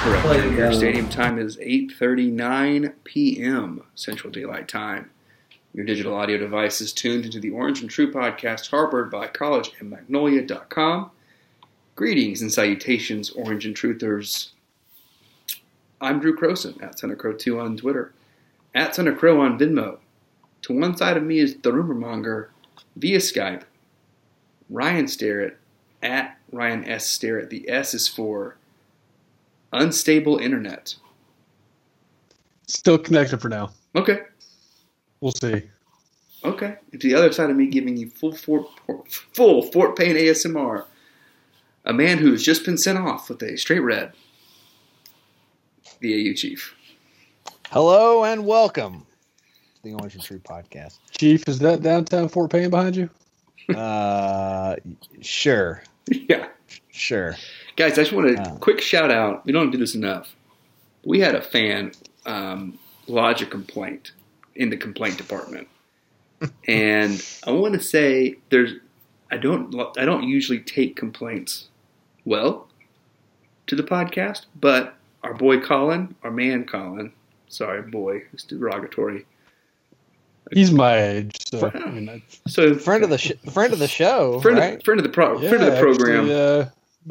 Correct Your stadium time is 8:39 p.m. Central Daylight Time. Your digital audio device is tuned into the Orange and True podcast harbored by collegeandmagnolia.com. Greetings and salutations, Orange and Truthers. I'm Drew Croson at Son of Crow 2 on Twitter, at Son of Crow on Venmo. To one side of me is the rumor monger via Skype, Ryan Starrett at Ryan S. Starrett. The S is for unstable internet. Still connected for now. Okay, We'll see. okay. It's the other side of me, giving you full Fort, full Fort Payne ASMR, a man who has just been sent off with a straight red. The AU chief. Hello and welcome to the Orange and True podcast. Chief, is that downtown Fort Payne behind you? Uh, sure, Yeah, sure. guys, I just want a Uh. quick shout out. We don't do this enough. We had a fan um, lodge a complaint in the complaint department, and I want to say there's. I don't. I don't usually take complaints well to the podcast, but our boy Colin, our man Colin, sorry boy, it's derogatory. He's my age, so I mean, So Friend of the sh- friend of the show, friend, right? of, friend of the pro, yeah, friend of the program. Actually,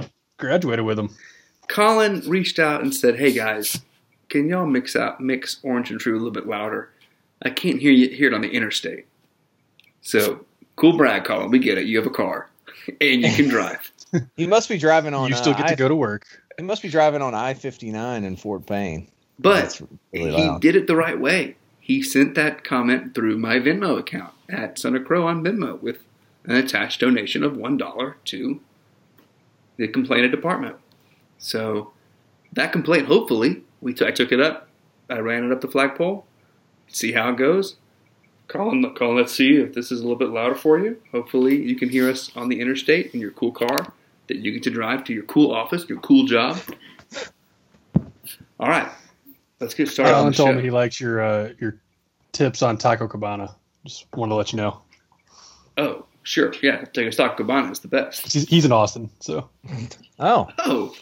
uh, graduated with him. Colin reached out and said, "Hey guys, can y'all mix out mix Orange and True a little bit louder? I can't hear you hear it on the interstate." So cool, brag, Colin. We get it. You have a car and you can drive. He must be driving on. you still uh, get to I- go to work. He must be driving on I fifty nine in Fort Payne. But That's really he loud. did it the right way. He sent that comment through my Venmo account at Son of Crow on Venmo with an attached donation of one dollar to the complainant department. So that complaint, hopefully, we t- I took it up. I ran it up the flagpole. See how it goes. Colin, Colin, let's see if this is a little bit louder for you. Hopefully, you can hear us on the interstate in your cool car that you get to drive to your cool office, your cool job. All right, let's get started. on Alan the told show. me he likes your uh, your tips on Taco Cabana. Just wanted to let you know. Oh, sure. Yeah, take a stock Cabana is the best. He's, he's in Austin, so Oh, Oh.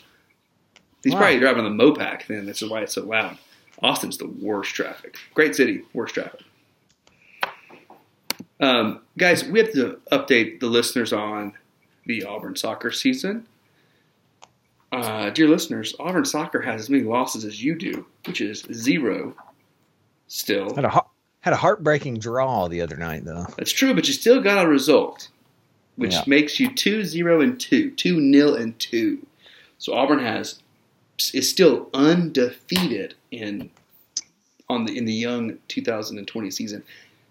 He's Wow. probably driving the Mopac then. That's why it's so loud. Austin's the worst traffic. Great city, worst traffic. Um, guys, we have to update the listeners on the Auburn soccer season. Uh, dear listeners, Auburn soccer has as many losses as you do, which is zero still. had a had a heartbreaking draw the other night though. That's true, but you still got a result, which Yeah. makes you two zero and 2, 2 nil and 2. So Auburn has is still undefeated in on the in the young 2020 season.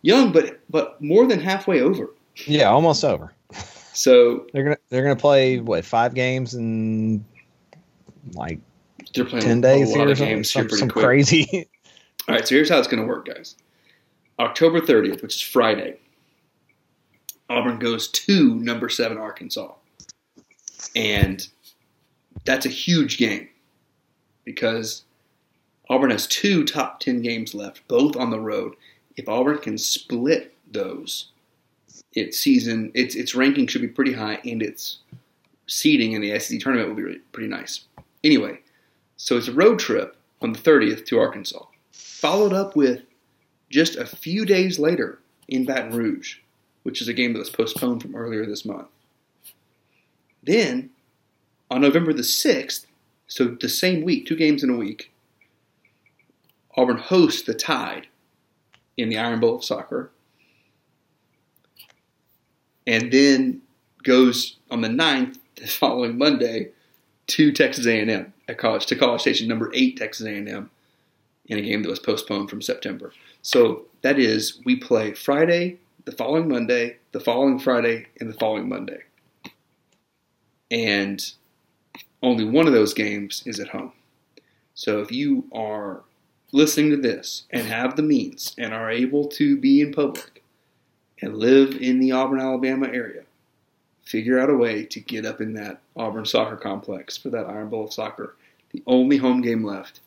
Young, but but more than halfway over. Yeah, almost over. So They're gonna they're gonna play what five games in like they're playing ten days here or of something, games here some, pretty some quick. crazy. All right, so here's how it's going to work, guys. October 30th, which is Friday, Auburn goes to number seven Arkansas, and that's a huge game because Auburn has two top ten games left, both on the road. If Auburn can split those, its season, its its ranking should be pretty high, and its seeding in the SEC tournament will be really- pretty nice. Anyway, so it's a road trip on the 30th to Arkansas, followed up with just a few days later in Baton Rouge, which is a game that was postponed from earlier this month. Then, on November the 6th, so the same week, two games in a week, Auburn hosts the Tide in the Iron Bowl of soccer, and then goes on the 9th, the following Monday, to Texas A&M at college to College Station, number eight Texas A&M, in a game that was postponed from September. So that is, we play Friday, the following Monday, the following Friday, and the following Monday. And only one of those games is at home. So if you are listening to this and have the means and are able to be in public and live in the Auburn, Alabama area, figure out a way to get up in that Auburn soccer complex for that Iron Bowl of soccer, the only home game left,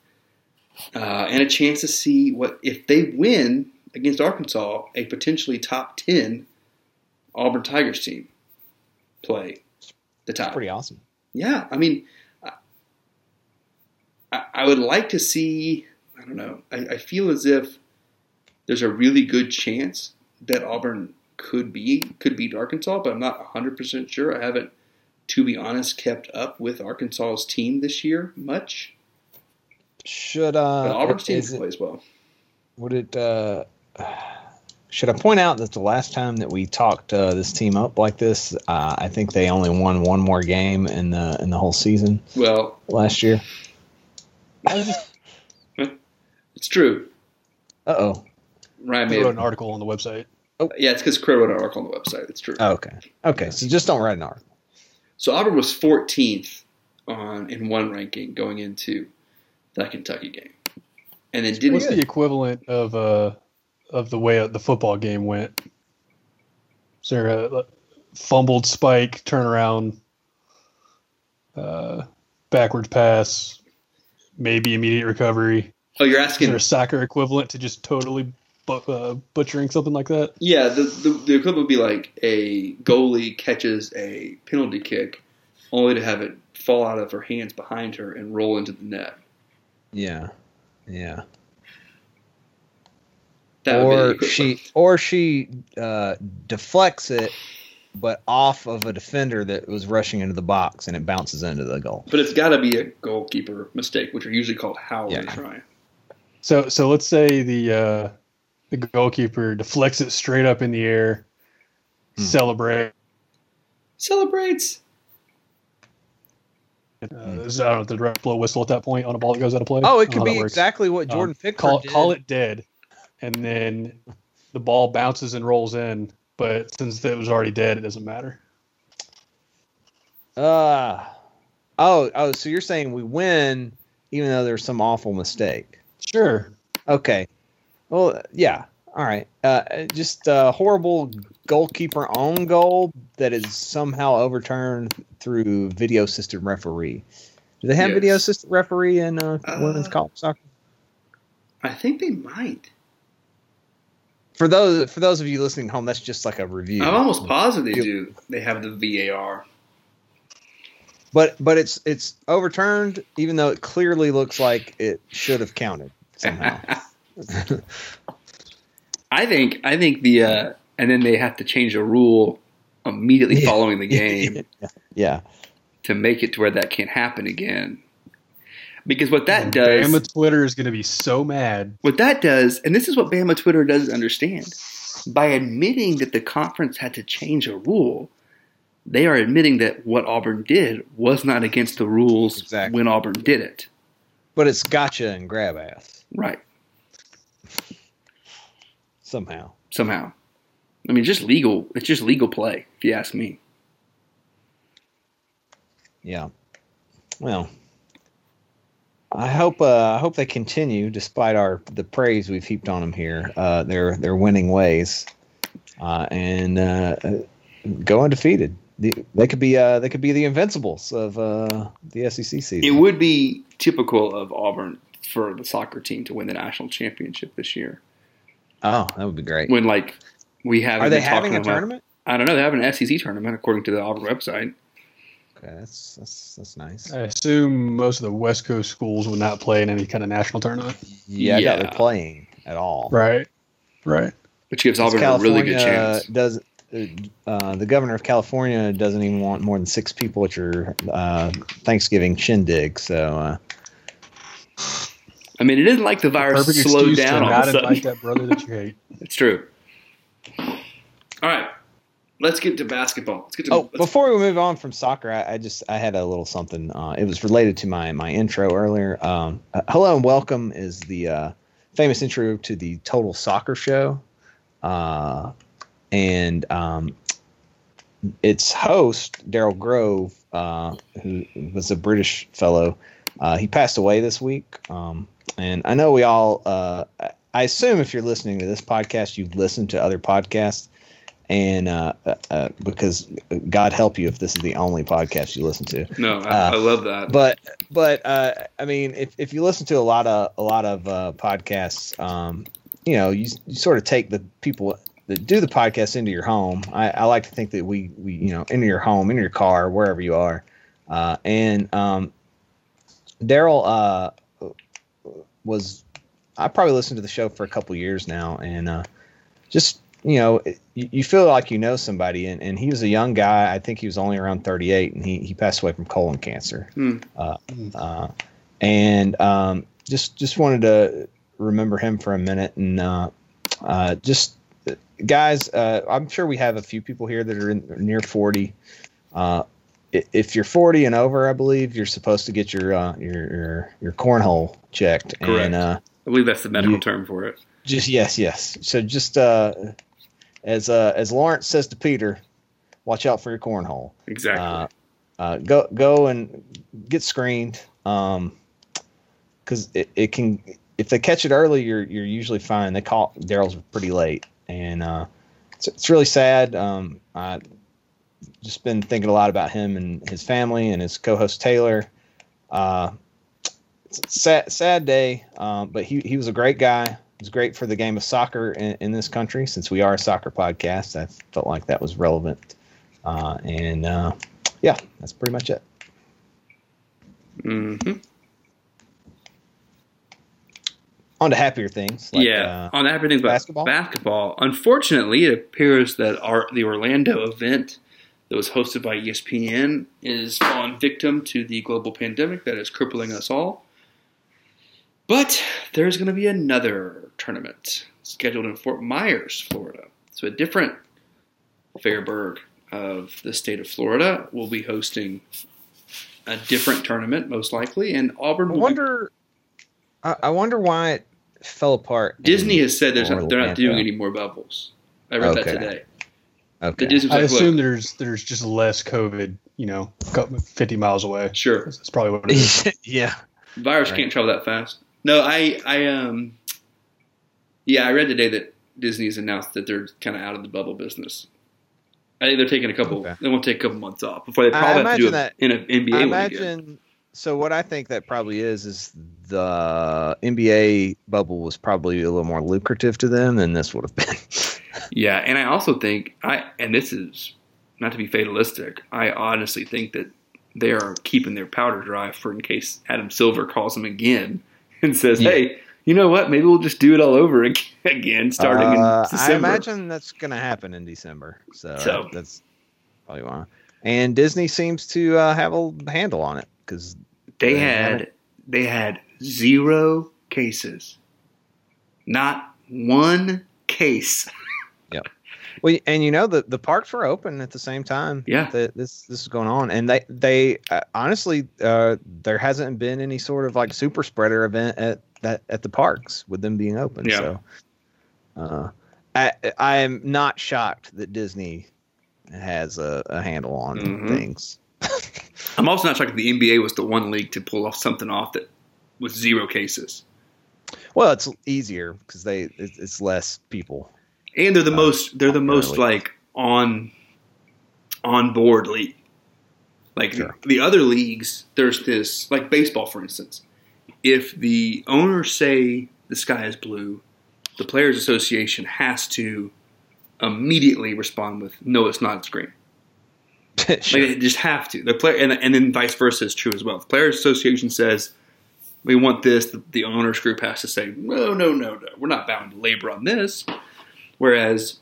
uh, and a chance to see what if they win against Arkansas, a potentially top ten Auburn Tigers team play the top. That's Pretty awesome. Yeah, I mean, I, I would like to see. I don't know. I, I feel as if there's a really good chance that Auburn could be could beat Arkansas, but I'm not 100 percent sure. I haven't, to be honest, kept up with Arkansas's team this year much. Should uh, But Auburn's team is it- plays well. would it? Uh, should I point out that the last time that we talked uh, this team up like this, uh, I think they only won one more game in the in the whole season Well, last year. it's true. Uh oh. Ryan I made wrote an article on the website. Yeah, it's because Crow wrote an article on the website. It's true. Oh, okay. Okay. So just don't write an article. So Auburn was 14th on in one ranking going into that Kentucky game, and then didn't. What's the equivalent of uh of the way the football game went? Is there a fumbled spike, turnaround, uh, backwards pass, maybe immediate recovery? Oh, you're asking Is asking there a soccer equivalent to just totally bu- uh, butchering something like that? Yeah, the, the the equivalent would be like a goalie catches a penalty kick, only to have it fall out of her hands behind her and roll into the net. Yeah. Yeah. That would be the or she or she uh, deflects it, but off of a defender that was rushing into the box, and it bounces into the goal. But it's got to be a goalkeeper mistake, which are usually called howling Yeah. try. So so let's say the uh, the goalkeeper deflects it straight up in the air, Hmm. celebrate. Celebrates. Uh, is- I don't know, the ref blow whistle at that point on a ball that goes out of play. Oh, it could be exactly what Jordan Um, Pickford call did. call it dead, and then the ball bounces and rolls in. But since it was already dead, it doesn't matter. Uh, oh, oh. So you're saying we win, even though there's some awful mistake? Sure. Okay. Well, yeah. All right. Uh, just a horrible goalkeeper own goal that is somehow overturned through video assistant referee. Do they have Yes. video assistant referee in uh, women's Uh, college soccer? I think they might. For those for those of you listening at home, that's just like a review. I'm almost positive they do. They have the VAR. But but it's it's overturned, even though it clearly looks like it should have counted somehow. I think I think the uh, and then they have to change a rule immediately Yeah. following the game yeah. to make it to where that can't happen again. Because what that does, Bama Twitter is going to be so mad. what that does, and this is what Bama Twitter doesn't understand, by admitting that the conference had to change a rule, they are admitting that what Auburn did was not against the rules Exactly. when Auburn did it. But it's gotcha and grab ass Right. Somehow. Somehow. I mean, just legal. It's just legal play, if you ask me. Yeah. Well, I hope uh, I hope they continue despite our the praise we've heaped on them here. Uh, their their winning ways, uh, and uh, uh, go undefeated. The, they could be uh, they could be the invincibles of uh, the SEC season. It would be typical of Auburn for the soccer team to win the national championship this year. Oh, that would be great. When like we have Are they having a tournament? I don't know. They have an SEC tournament according to the Auburn website. Okay, that's that's that's nice. I assume most of the West Coast schools would not play in any kind of national tournament. Yeah, Yeah. they're playing at all. Right. Right. which gives Because Auburn a really good chance. Does uh, the governor of California doesn't even want more than six people at your uh, Thanksgiving shindig? So uh, I mean, it isn't like the virus Perfect slowed excuse down to all not of a invite sudden. that brother that you hate. It's true. All right, let's get to basketball. Let's get to. Oh, let's- before we move on from soccer, I, I just I had a little something. Uh, it was related to my my intro earlier. Um, uh, Hello and welcome is the uh, famous intro to the Total Soccer Show, uh, and um, its host Daryl Grove, uh, who was a British fellow, uh, he passed away this week. Um, and I know we all. Uh, I- assume if you're listening to this podcast, you've listened to other podcasts and uh, uh, uh, because God help you if this is the only podcast you listen to. no, I, uh, I love that. But but uh, I mean, if, if you listen to a lot of a lot of uh, podcasts, um, you know, you, you sort of take the people that do the podcast into your home. I, I like to think that we we you know into your home, into your car, wherever you are, uh, and um, Daryl uh, was. I probably listened to the show for a couple years now, and uh, just you know, you, you feel like you know somebody, and, and he was a young guy. I think he was only around 38, and he, he passed away from colon cancer. Hmm. Uh, uh, and um, just just wanted to remember him for a minute, and uh, uh, just guys, uh, I'm sure we have a few people here that are in, near 40. Uh, if you're 40 and over, I believe you're supposed to get your uh, your, your your cornhole checked, Correct. and uh, I believe that's the medical you- term for it. just yes, yes. So just uh, as uh, as Lawrence says to Peter, watch out for your cornhole. Exactly. Uh, uh, go go and get screened. Um, because it, it can if they catch it early, you're you're usually fine. They caught Daryl's pretty late, and uh, it's, it's really sad. Um, I just been thinking a lot about him and his family and his co-host Taylor. Uh, it's a sad sad day, um, but he he was a great guy. He was great for the game of soccer in, in this country. Since we are a soccer podcast, I felt like that was relevant. Uh, and uh, yeah, that's pretty much it. hmm On to happier things. Like, yeah. uh, On everything but basketball? basketball. Unfortunately, it appears that our the Orlando event that was hosted by ESPN is falling victim to the global pandemic that is crippling us all. But there's going to be another tournament scheduled in Fort Myers, Florida. So a different Fairburg of the state of Florida will be hosting a different tournament, most likely, and Auburn I will be wonder. I, I wonder why it fell apart. Disney has said there's not, they're not doing any more bubbles. I read that today. Okay. The I like, assume look, there's there's just less COVID, you know, 50 miles away. sure, That's probably what it is. yeah. virus Right. can't travel that fast. No, I, I, um, yeah, I read today that Disney's announced that they're kind of out of the bubble business. I think they're taking a couple. Okay. They won't take a couple months off before they I probably have to do imagine it in an NBA I imagine. So what I think that probably is is the NBA bubble was probably a little more lucrative to them than this would have been. Yeah, and I also think I, and this is not to be fatalistic. I honestly think that they are keeping their powder dry for in case Adam Silver calls them again and says, Yeah. "Hey, you know what? Maybe we'll just do it all over ag- again, starting in Uh, I December." imagine that's going to happen in December. So, So- that's probably why. And Disney seems to uh, have a handle on it because they Yeah. had they had zero cases, not one case. Well, and you know the the parks were open at the same time. Yeah. that this this is going on, and they they uh, honestly uh, there hasn't been any sort of like super spreader event at that at the parks with them being open. Yeah. So, uh, I I am not shocked that Disney has a, a handle on Mhm. things. I'm also not shocked that the NBA was the one league to pull off something off that with zero cases. Well, it's easier because they it's less people. And they're the Uh, most they're the most really. like on on board league. Like Sure. the other leagues there's this like baseball for instance. If the owners say the sky is blue the players association has to immediately respond with no it's not it's green. Sure. like they just have to. The player and, and then vice versa is true as well. If the players association says we want this. The, the owners group has to say no no no no. We're not bound to labor on this Whereas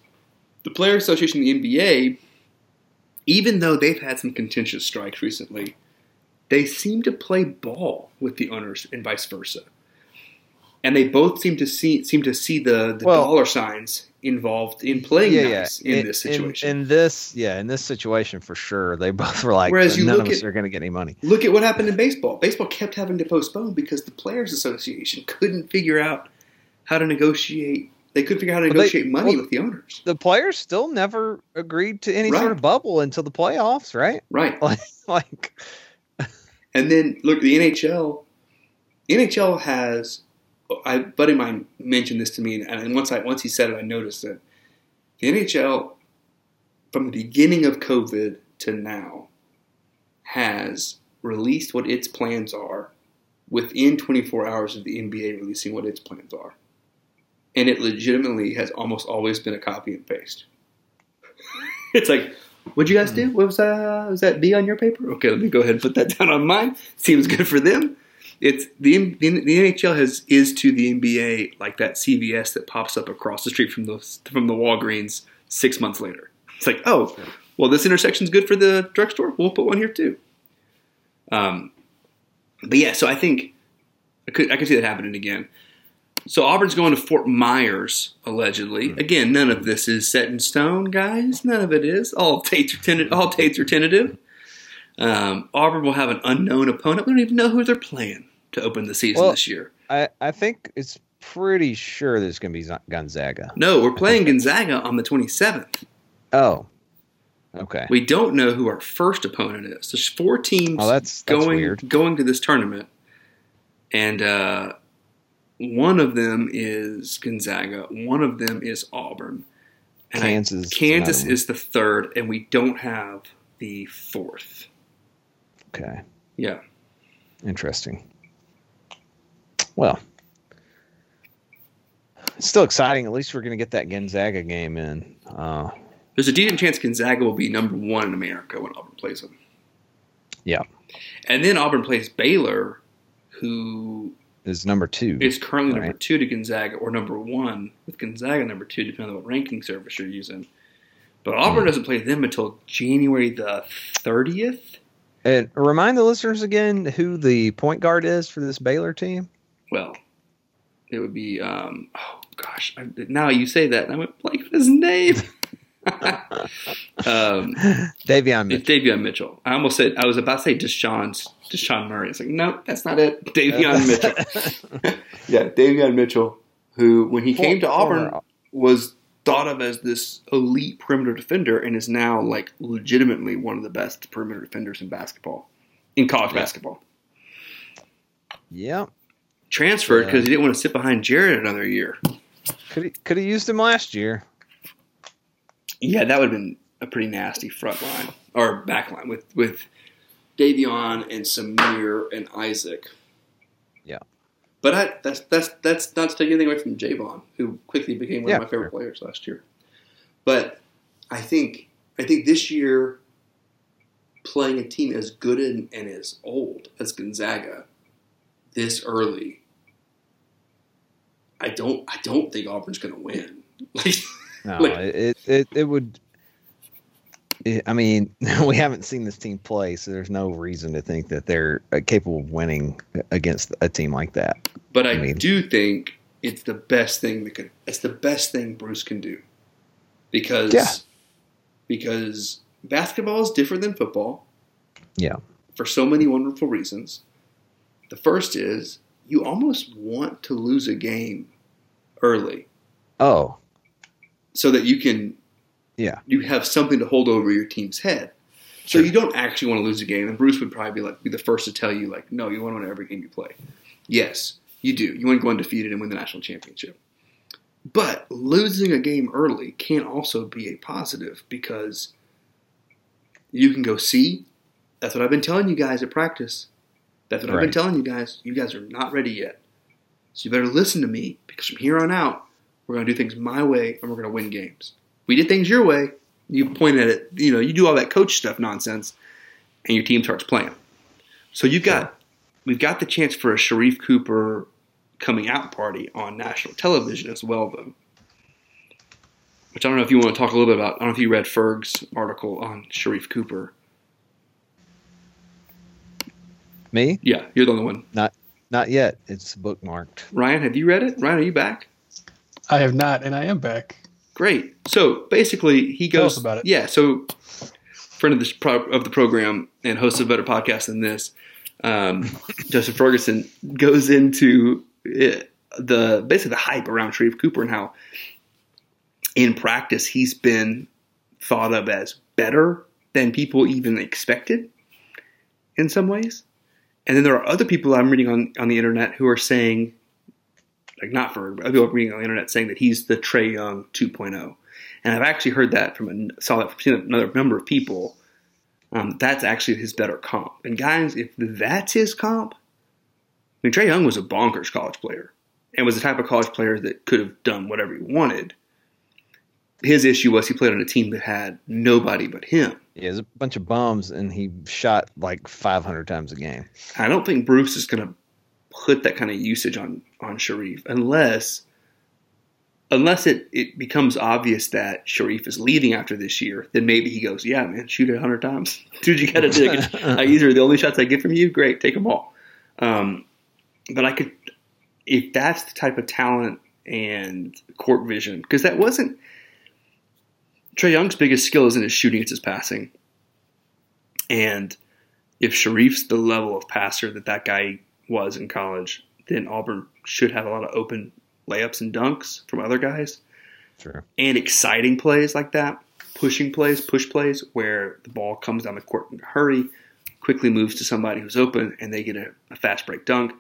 the Player Association, the NBA, even though they've had some contentious strikes recently, they seem to play ball with the owners and vice versa. and they both seem to see seem to see the, the Well- dollar signs involved in playing yeah, nice yeah. in this situation. In, this, yeah, in this situation for sure, they both were like, Whereas you none look of us at- are going to get any money. Look at what happened in baseball. Baseball kept having to postpone because the Players Association couldn't figure out how to negotiate. They couldn't figure out how to Well, they- negotiate money well, with the owners. The players still never agreed to any Right. sort of bubble until the playoffs, right? Right. Like, like And then look, the NHL. NHL has. I buddy of mine mentioned this to me, and once I once he said it, I noticed that the NHL, from the beginning of COVID to now, has released what its plans are within 24 hours of the NBA releasing what its plans are, and it legitimately has almost always been a copy and paste. it's like, what'd you guys do? What was that? Was that B on your paper? Okay, let me go ahead and put that down on mine. Seems good for them. It's the the, the NHL has is to the NBA like that CVS that pops up across the street from the from the Walgreens six months later. It's like, oh, well, this intersection's good for the drugstore. We'll put one here too. Um, but yeah, so I think I could I could see that happening again. So Auburn's going to Fort Myers allegedly. Again, none of this is set in stone, guys. None of it is. All dates are tentative. All dates are tentative. Um, Auburn will have an unknown opponent. We don't even know who they're playing to open the season Well- this year. I, I think it's pretty sure there's going to be Gonzaga. No, we're playing Gonzaga on the 27th. Oh, okay. We don't know who our first opponent is. There's four teams Oh, that's- that's going weird. going to this tournament, and uh, one of them is Gonzaga. One of them is Auburn. And I- Kansas is Kansas is the third, and we don't have the fourth. Okay, Yeah. interesting. Well, it's still exciting. At least we're going to get that Gonzaga game in. Uh, There's a decent chance Gonzaga will be number one in America when Auburn plays them. yeah, And then Auburn plays Baylor, who is number two. It's currently number two to Gonzaga, or number one with Gonzaga number two, depending on what ranking service you're using. But Auburn Hmm. doesn't play them until January the 30th. And remind the listeners again who the point guard is for this Baylor team. Well, it would be, um, oh gosh, I, now you say that, and I went blank on his name. um, Davion Mitchell. Davion Mitchell. I almost said I was about to say Deshaun Deshaun Murray. It's like no, that's not it. Davion Mitchell. yeah, Davion Mitchell, who when he came to Auburn Former- was thought of as this elite perimeter defender and is now like legitimately one of the best perimeter defenders in basketball, in college basketball. Yeah, Transferred because he didn't want to sit behind Jared another year. could could have used him last year. Yeah, that would have been a pretty nasty front line or back line with with Davion and Samir and Isaac. Yeah. But I, that's that's that's not to take anything away from Javon, who quickly became one Yeah, of my favorite sure. players last year. But I think I think this year playing a team as good and, and as old as Gonzaga this early, I don't I don't think Auburn's going to win. Like No, Like- it, it it would. I mean, we haven't seen this team play, so there's no reason to think that they're uh, capable of winning against a team like that. But I, I mean- do think it's the best thing that could. It's the best thing Bruce can do, because Yeah. because basketball is different than football Yeah, for so many wonderful reasons. The first is you almost want to lose a game early Oh, so that you can yeah, you have something to hold over your team's head. So you don't actually want to lose a game, and Bruce would probably be like be the first to tell you like, no, you want to win every game you play. Yes, you do. You want to go undefeated and win the national championship. But losing a game early can also be a positive because you can go see. That's what I've been telling you guys at practice. That's what I've been telling you guys. You guys are not ready yet. So you better listen to me because from here on out, we're going to do things my way and we're going to win games. We did things your way. You point at it, you know, you do all that coach stuff nonsense, and your team starts playing. So you've got, we've got the chance for a Sharife Cooper coming out party on national television as well, though. Which I don't know if you want to talk a little bit about. I don't know if you read Ferg's article on Sharife Cooper. me. Yeah, you're the only one. Not Not yet. It's bookmarked. Ryan, have you read it? Ryan, are you back? I have not, and I am back. Great. So basically, he goes us about it. Yeah. So, friend of the pro- of the program and host of a better podcast than this, um, Joseph Ferguson goes into it, the basically the hype around Sharife Cooper and how, in practice, he's been thought of as better than people even expected, in some ways. And then there are other people I'm reading on on the internet who are saying like not for people reading on the internet saying that he's the Trae Young 2.0, and I've actually heard that from a saw that from another number of people. Um, that's actually his better comp. And guys, if that's his comp, I mean Trae Young was a bonkers college player and was the type of college player that could have done whatever he wanted. His issue was he played on a team that had nobody but him. Yeah, there's a bunch of bums, and he shot like 500 times a game. I don't think Bruce is going to put that kind of usage on on Sharife unless unless it, it becomes obvious that Sharife is leaving after this year, then maybe he goes, yeah, man, shoot it hundred times. Dude, you got to dig it. These are the only shots I get from you. Great, take them all. Um, but I could, if that's the type of talent and court vision, because that wasn't Trae Young's biggest skill isn't his shooting; it's his passing. And if Sharife's the level of passer that that guy was in college, then Auburn should have a lot of open layups and dunks from other guys Sure. and exciting plays like that, pushing plays, push plays, where the ball comes down the court in a hurry, quickly moves to somebody who's open, and they get a, a fast break dunk.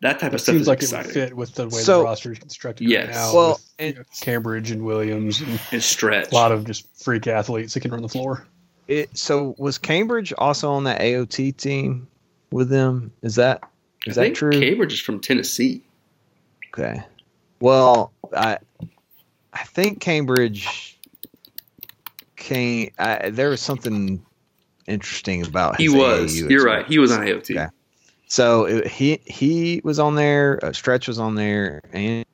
That type It of stuff seems is like it exciting. would fit with the way So- the roster is constructed Yes. right now. Well, with, and- you know, Cambridge and Williams and and stretch. a lot of just freak athletes that can run the floor. It, so was Cambridge also on that AOT team with them? Is that is I that think true? Cambridge is from Tennessee. Okay. Well, I I think Cambridge came. I, there was something interesting about He was. AAU You're right. He was on. AOT. Okay. So it, he he was on there. Uh, Stretch was on there, and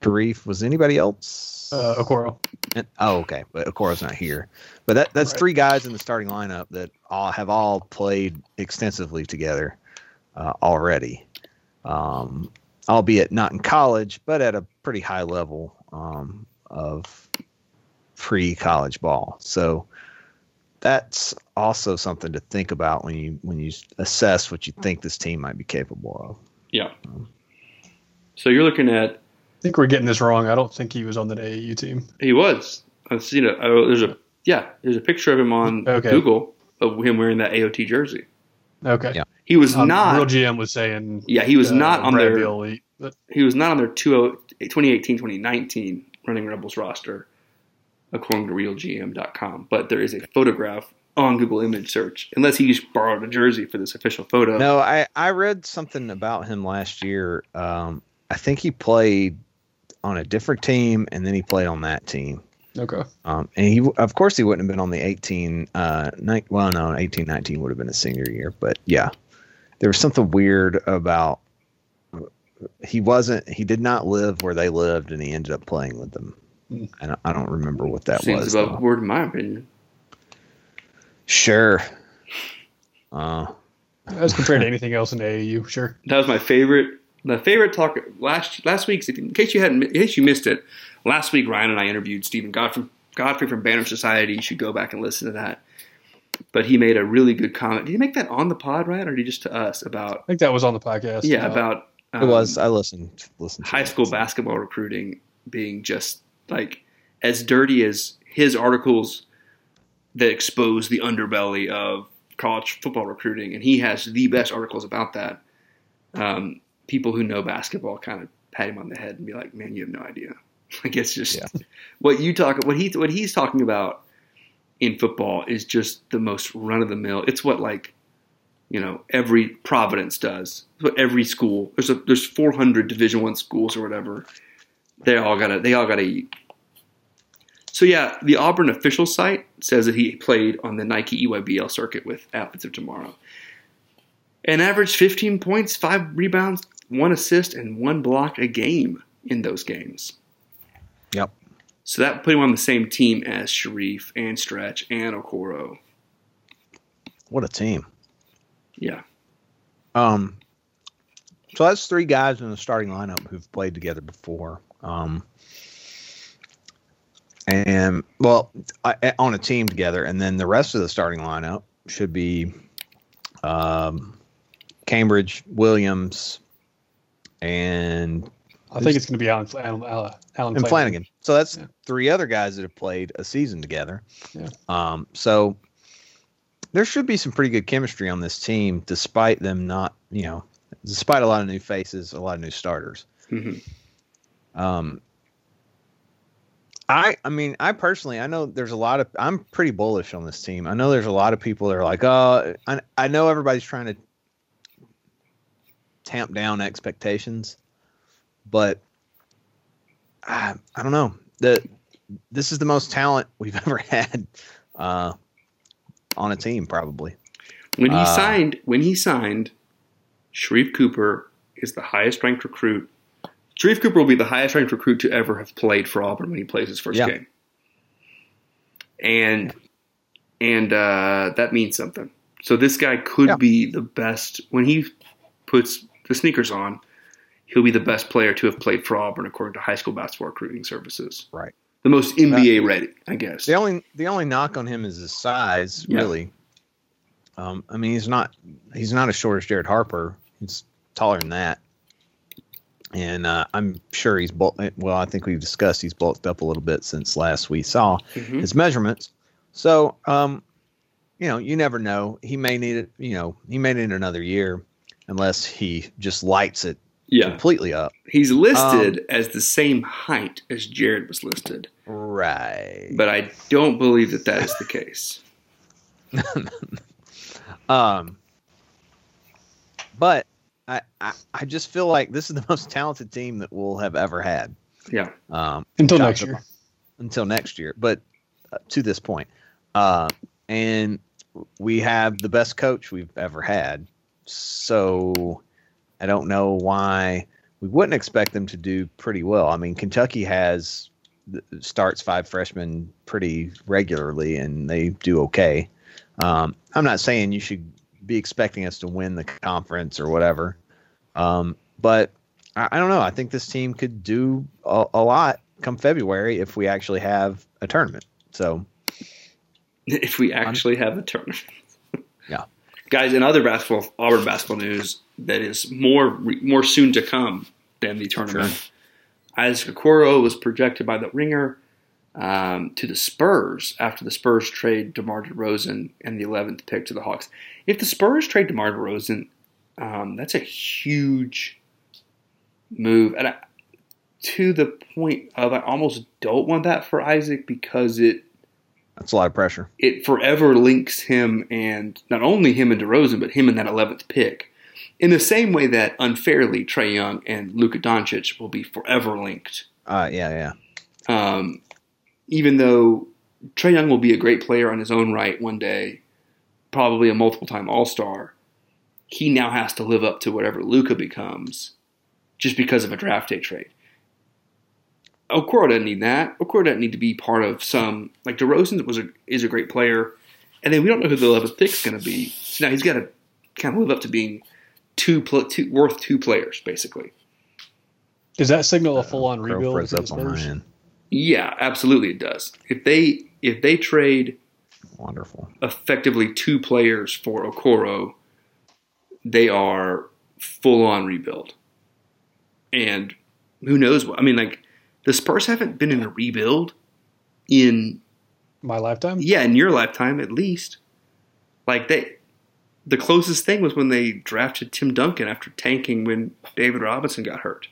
Sharife was anybody else? Uh, Okoro. And- oh, okay. But Okoro's not here. But that that's Right. three guys in the starting lineup that all have all played extensively together uh, already, um, albeit not in college, but at a pretty high level um, of pre-college ball. So that's also something to think about when you when you assess what you think this team might be capable of. Yeah. So you're looking at I think we're getting this wrong. I don't think he was on that AAU team. he was. I've seen it. Oh, there's a yeah. There's a picture of him on Okay. Google of him wearing that AOT jersey. Okay. Yeah. He was Um, not. Real GM was saying. yeah, he was uh, not on Brad their. Elite, but He was not on their 20 2018 2019 Running Rebels roster, according to RealGM.com. But there is a photograph on Google Image Search, unless he just borrowed a jersey for this official photo. No, I I read something about him last year. Um, I think he played on a different team, and then he played on that team. okay. Um, and he, of course, he wouldn't have been on the 18, uh, nine, well, no, 18, 19 would have been a senior year. But yeah, there was something weird about he wasn't, he did not live where they lived, and he ended up playing with them. Hmm. I don't, I don't remember what that Seems was. above though. board in my opinion. Sure. Uh, As compared to anything else in AAU, sure. That was my favorite. My favorite talk last last week's. If, in case you hadn't, in case you missed it, last week Ryan and I interviewed Steven Godfrey, Godfrey from Banner Society. You should go back and listen to that. But he made a really good comment. Did he make that on the pod, Ryan, or did he just to us about? I think that was on the podcast. Yeah, Uh, about. it was, I listened, listened to high it. school basketball recruiting being just like as dirty as his articles that expose the underbelly of college football recruiting, and he has the best articles about that. Um, people who know basketball kind of pat him on the head and be like, "Man, you have no idea." Like it's just Yeah. what you talk what he what he's talking about in football is just the most run of the mill. It's what like you know every Providence does. It's what every school there's a, there's 400 Division One schools or whatever. They all gotta they all gotta eat. So yeah, the Auburn official site says that he played on the Nike EYBL circuit with Athletes of Tomorrow, and averaged 15 points, five rebounds, one assist, and one block a game in those games. Yep. So that put him on the same team as Sharife and Stretch and Okoro. What a team. Yeah. Um, So that's three guys in the starting lineup who've played together before. Um, and well, I, on a team together, and then the rest of the starting lineup should be um, Cambridge, Williams, and I think it's going to be Alan, Alan, Alan, Alan and Flanigan. So that's Yeah. three other guys that have played a season together. Yeah. Um, so there should be some pretty good chemistry on this team, despite them not, you know, despite a lot of new faces, a lot of new starters. Mhm. Um, I, I mean, I personally, I know there's a lot of, I'm pretty bullish on this team. I know there's a lot of people that are like, oh, I, I know everybody's trying to tamp down expectations, but I, I don't know. The this is the most talent we've ever had uh, on a team, probably. When he Uh, signed, when he signed, Sharife Cooper is the highest ranked recruit. Sharife Cooper will be the highest ranked recruit to ever have played for Auburn when he plays his first Yeah. game. And and uh, that means something. So this guy could Yeah. be the best when he puts the sneakers on. He'll be the best player to have played for Auburn according to high school basketball recruiting services. Right. The most NBA ready, I guess. The only the only knock on him is his size, Yeah. really. Um, I mean, he's not he's not as short as Jared Harper. He's taller than that, and uh, I'm sure he's bulk. Well, I think we've discussed he's bulked up a little bit since last we saw Mhm. his measurements. So, um, you know, you never know. He may need it. You know, he may need another year, unless he just lights it Yeah. completely up. He's listed Um, as the same height as Jared was listed. Right. but I don't believe that that is the case. Um, but I, I, I just feel like this is the most talented team that we'll have ever had. Yeah, Um, until next year. until next year, but uh, to this point, uh, and we have the best coach we've ever had. So I don't know why we wouldn't expect them to do pretty well. I mean, Kentucky has starts five freshmen pretty regularly, and they do okay. Um, I'm not saying you should be expecting us to win the conference or whatever, um, but I, I don't know. I think this team could do a, a lot come February if we actually have a tournament. So if we actually have a tournament. Yeah. Guys. In other basketball, Auburn basketball news, that is more more soon to come than the tournament. Isaac Okoro was projected by the Ringer um, to the Spurs after the Spurs trade DeMar DeRozan and the 11th pick to the Hawks. If the Spurs trade DeMar DeRozan, um, that's a huge move, and I, to the point of I almost don't want that for Isaac because it that's a lot of pressure. it forever links him and not only him and DeRozan, but him and that 11th pick. In the same way that unfairly Trae Young and Luka Doncic will be forever linked. Uh, yeah, yeah. Um, even though Trae Young will be a great player on his own right one day, probably a multiple time All Star, he now has to live up to whatever Luka becomes just because of a draft day trade. Okoro doesn't need that. Okoro doesn't need to be part of some like DeRozan was a is a great player, and then we don't know who the 11th pick is going to be. So now he's got to kind of live up to being two, pl- two worth two players basically. Does that signal a uh, full on Crow rebuild froze for the up on my end. Yeah, absolutely it does. If they if they trade Wonderful. effectively two players for Okoro, they are full on rebuild. And who knows what I mean, like the Spurs haven't been in a rebuild in My lifetime. yeah, in your lifetime at least. Like they the closest thing was when they drafted Tim Duncan after tanking when David Robinson got hurt.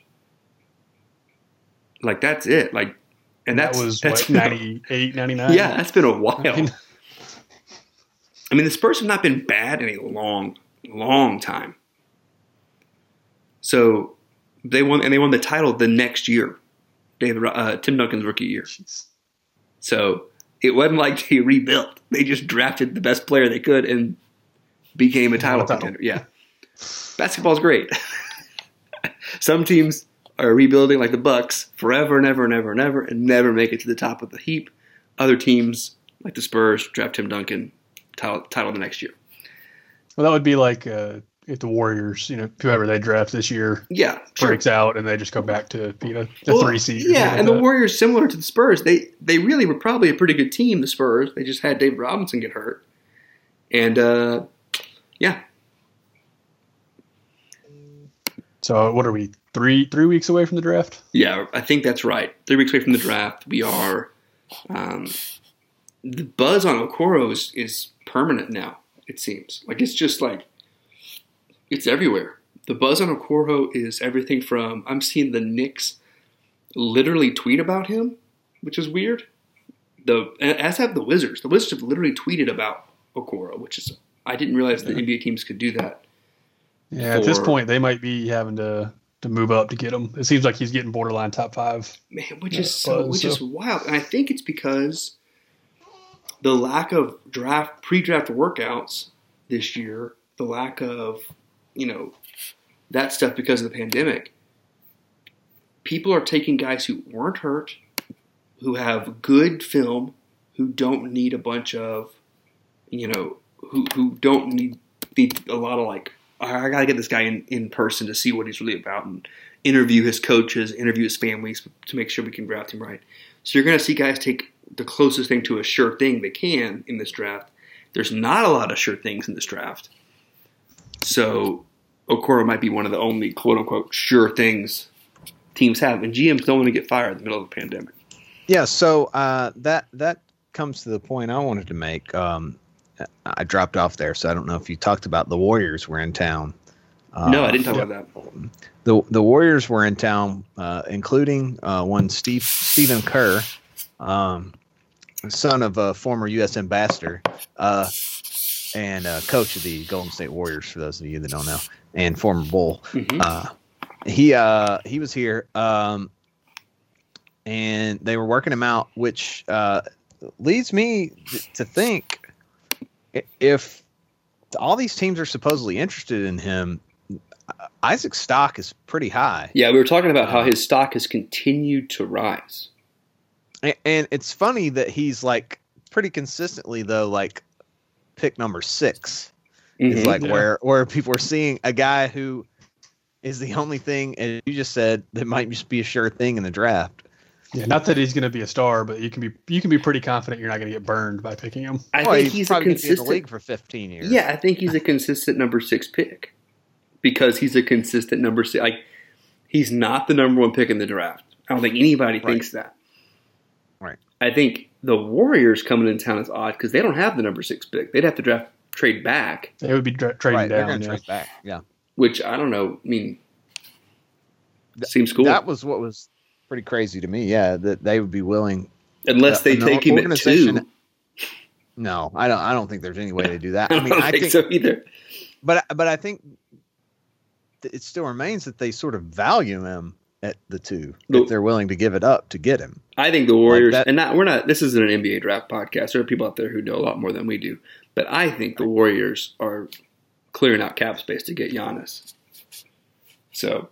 Like that's it. Like and that that's was that's what 98, 99? yeah, that's been a while. I mean, the Spurs have not been bad in a long, long time. So they won, and they won the title the next year, David uh, Tim Duncan's rookie year. So it wasn't like they rebuilt; they just drafted the best player they could and became a title title. contender. Yeah, basketball's great. Some teams are rebuilding like the Bucks forever and ever and ever and ever and never make it to the top of the heap. Other teams like the Spurs draft Tim Duncan title, title the next year. Well, that would be like uh, if the Warriors, you know, whoever they draft this year Yeah, sure. breaks out and they just go back to being a, the Well, three seed. Yeah, something and like the. Warriors, similar to the Spurs, they they really were probably a pretty good team. The Spurs, they just had David Robinson get hurt, and uh, yeah, So what are we three three weeks away from the draft? yeah, I think that's right. Three weeks away from the draft, we are. Um, the buzz on Okoro is, is permanent now. It seems like it's just like it's everywhere. The buzz on Okoro is everything from I'm seeing the Knicks literally tweet about him, which is weird. The as have the Wizards. The Wizards have literally tweeted about Okoro, which is I didn't realize the NBA teams could do that. Yeah, at this point they might be having to to move up to get him. It seems like he's getting borderline top five. Man, which is so, buzz, which is wild, and I think it's because the lack of draft pre-draft workouts this year, the lack of you know that stuff because of the pandemic. People are taking guys who weren't hurt, who have good film, who don't need a bunch of, you know, who who don't need need a lot of like. I gotta get this guy in, in person to see what he's really about and interview his coaches, interview his families to make sure we can draft him right. So you're going to see guys take the closest thing to a sure thing they can in this draft. There's not a lot of sure things in this draft. So Okoro might be one of the only quote unquote sure things teams have. And GMs don't want to get fired in the middle of a pandemic. Yeah, so uh, that that comes to the point I wanted to make. Um, I dropped off there, so I don't know if you talked about the Warriors were in town. Uh, no, I didn't talk about that. the the Warriors were in town, uh, including uh, one Steve Stephen Kerr, um, son of a former U.S. ambassador, uh, and uh, coach of the Golden State Warriors. For those of you that don't know, and former Bull. Mhm. Uh, he uh, he was here, um, and they were working him out, which uh, leads me to think if all these teams are supposedly interested in him, Isaac's stock is pretty high. Yeah, we were talking about how his stock has continued to rise. A- And it's funny that he's like pretty consistently though, like pick number 6 It's Mhm. like Yeah. where where people are seeing a guy who is the only thing, as you just said, that might just be a sure thing in the draft. Yeah, not that he's going to be a star, but you can be you can be pretty confident you're not going to get burned by picking him. I Well, think he's a probably gonna be in consistent. the league for 15 years. Yeah, I think he's a consistent number six pick because he's a consistent number six. Like he's not the number one pick in the draft. I don't think anybody Right. thinks that. Right. I think the Warriors coming in town is odd because they don't have the number six pick. They'd have to draft trade back, They would be dra- trading right. They're down. yeah. trade back. Yeah. which I don't know. I mean, Th- seems cool That was what was pretty crazy to me. Yeah, that they would be willing unless they an take him at organization- two. No, I don't. I don't think there's any way to do that. I I don't mean, I think, think, so either. but but I think it still remains that they sort of value him at the two No. if they're willing to give it up to get him. I think the Warriors, that- and not we're not. This isn't an NBA draft podcast. There are people out there who know a lot more than we do, but I think the Warriors are clearing out cap space to get Giannis. So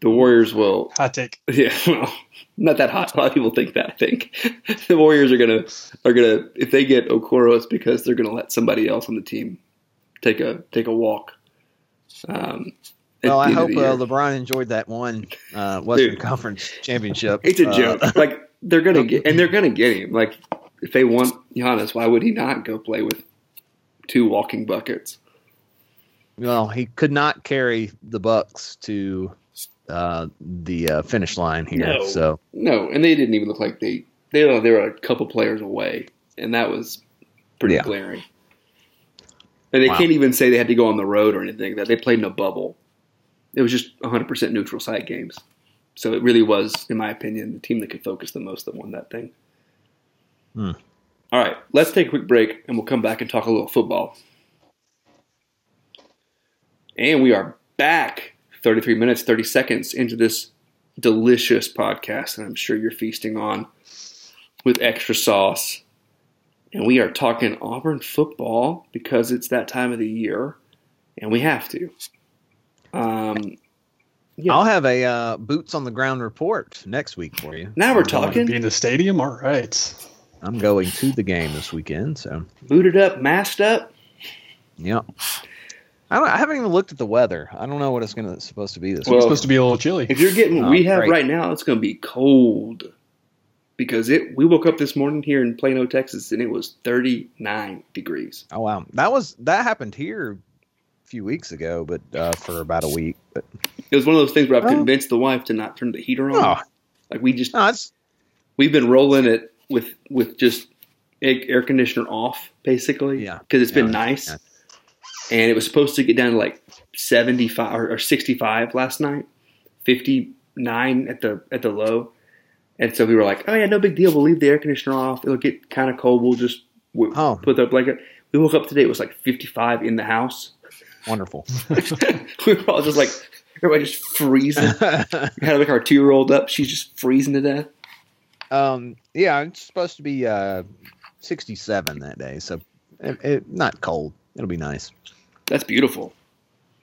the Warriors will. Hot take. Yeah, well, not that hot. A lot of people think that. I think the Warriors are gonna are gonna if they get Okoro, it's because they're gonna let somebody else on the team take a take a walk. Um, at Well, I hope uh, LeBron enjoyed that one uh, Western Dude. Conference championship. It's a Uh, joke. like they're gonna get, and they're gonna get him. Like if they want Giannis, why would he not go play with two walking buckets? well, he could not carry the Bucks to uh, the uh, finish line here. No. So No, and they didn't even look like they they were, they were a couple players away, and that was pretty Yeah. glaring. And they Wow. can't even say they had to go on the road or anything. That they played in a bubble. It was just 100% neutral site games. So it really was, in my opinion, the team that could focus the most that won that thing. Hmm. All right, let's take a quick break, and we'll come back and talk a little football. And we are back 33 minutes, 30 seconds into this delicious podcast that I'm sure you're feasting on with extra sauce. And we are talking Auburn football because it's that time of the year and we have to. Um, Yeah. I'll have a uh, boots on the ground report next week for you. now we're Be talking in the stadium. All right. I'm going to the game this weekend, so booted up, masked up. yep. I don't. I haven't even looked at the weather. I don't know what it's going to supposed to be this Well, week. It's supposed to be a little chilly. If you're getting what Oh, we have great. right now, it's going to be cold because it. We woke up this morning here in Plano, Texas, and it was 39 degrees. Oh wow, that was that happened here a few weeks ago, but uh, for about a week. But It was one of those things where I've convinced the wife to not turn the heater on. oh, Like we just no, we've been rolling it with with just air conditioner off basically. Yeah. because it's been Yeah. nice, Yeah. and it was supposed to get down to like 75 or, or 65 last night, 59 at the at the low, and so we were like, oh yeah, no big deal. We'll leave the air conditioner off. It'll get kind of cold. We'll just w- Oh. put the blanket. We woke up today. It was like 55 in the house. Wonderful. we were all just like everybody just freezing. we had like our two year old up. She's just freezing to death. um, yeah, it's supposed to be uh, sixty-seven that day, so it, it, not cold. It'll be nice. That's beautiful.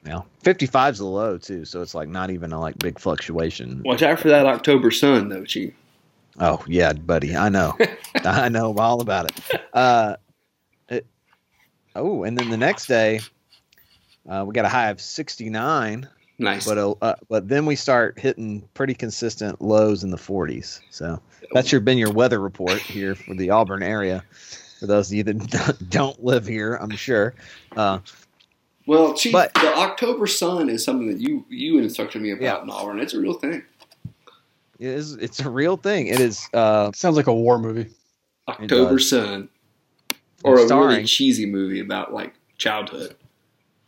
Yeah, fifty-five is the low too, so it's like not even a like big fluctuation. Watch out for that October sun, though, Chief. Oh yeah, buddy, I know, I know all about it. Uh, it. Oh, and then the next day, uh, we got a high of sixty-nine. Nice. but uh, but then we start hitting pretty consistent lows in the 40s. So that's your been your weather report here for the Auburn area. For those of you that don't live here, I'm sure. Uh, well, Chief, but- the October sun is something that you you instructed me about Yeah. in Auburn. It's a real thing. it is it's a real thing. It is. Uh, Sounds like a war movie. October sun, or a really cheesy movie about like childhood.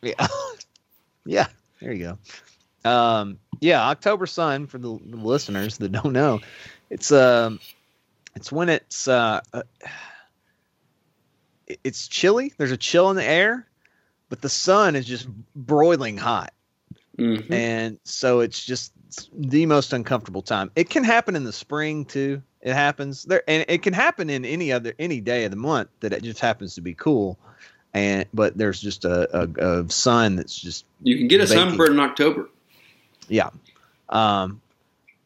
Yeah, yeah. There you go. Um, yeah, October sun for the, the listeners that don't know, it's um, it's when it's uh, uh, it's chilly. There's a chill in the air, but the sun is just broiling hot. Mhm. and so it's just the most uncomfortable time. It can happen in the spring too. It happens there, and it can happen in any other any day of the month that it just happens to be cool. And but there's just a, a, a sun that's just You can get a Baking. sunburn in October. yeah, um,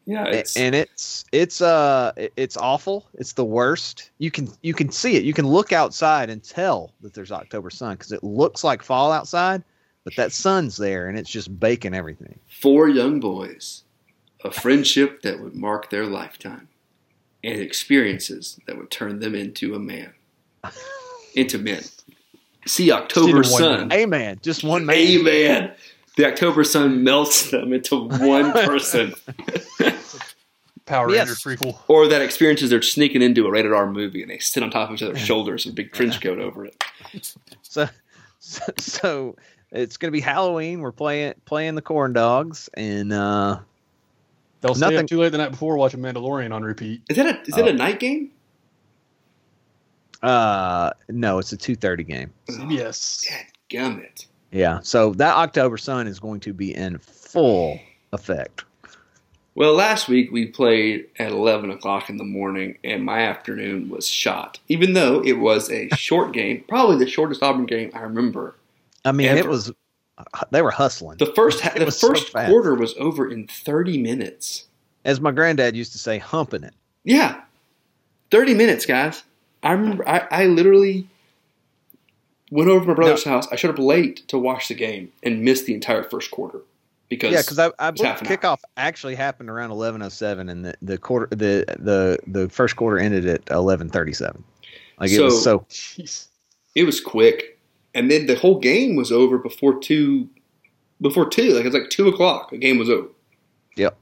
Yeah, it's, and it's it's uh it's awful. It's the worst. You can you can see it. You can look outside and tell that there's October sun because it looks like fall outside, but that sun's there and it's just baking everything. four young boys, a friendship that would mark their lifetime, and experiences that would turn them into a man, into men. See October Just into one sun. Amen. Just one man. Amen. The October sun melts them into one person. Power Yes. Rangers prequel. or that experiences they're sneaking into a rated R movie and they sit on top of each other's shoulders with a big trench coat over it. so, so, so it's gonna be Halloween. We're playing playing the corn dogs, and uh, They'll stay Nothing- up too late the night before watching Mandalorian on repeat. Is that a is that a night game? Uh, no, it's a two thirty game. Yes, CBS. Gummit. Yeah, so that October sun is going to be in full effect. Well, last week we played at 11 o'clock in the morning, and my afternoon was shot. Even though it was a short game, probably the shortest Auburn game I remember. I mean, it was they were hustling. The first ha- the was so first quarter was over in 30 minutes. As my granddad used to say, humping it. Yeah, 30 minutes, guys. I remember I, I literally went over to my brother's house. I showed up late to watch the game and missed the entire first quarter because Yeah, because I, I believe kickoff actually happened around eleven oh seven, and the, the quarter the the the first quarter ended at eleven thirty seven. Like it was So- so Jeez. it was quick, and then the whole game was over before two. Before two, like it was like two o'clock. The game was over. Yep.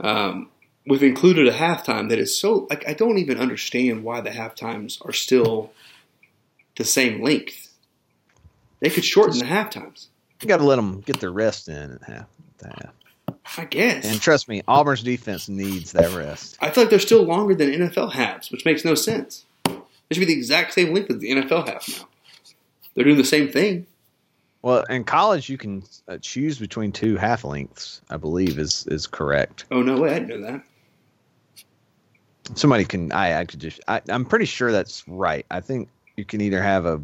Um, we've included a halftime that is so like I don't even understand why the halftimes are still the same length. They could shorten the halftimes, you got to let them get their rest in at half. at half. I guess. And trust me, Auburn's defense needs that rest. I feel like they're still longer than NFL halves, which makes no sense. They should be the exact same length as the NFL half now. They're doing the same thing. Well, in college, you can uh, choose between two half lengths. I believe is is correct. Oh no way, I didn't know that. Somebody can. I I could just. I, I'm pretty sure that's right. I think you can either have a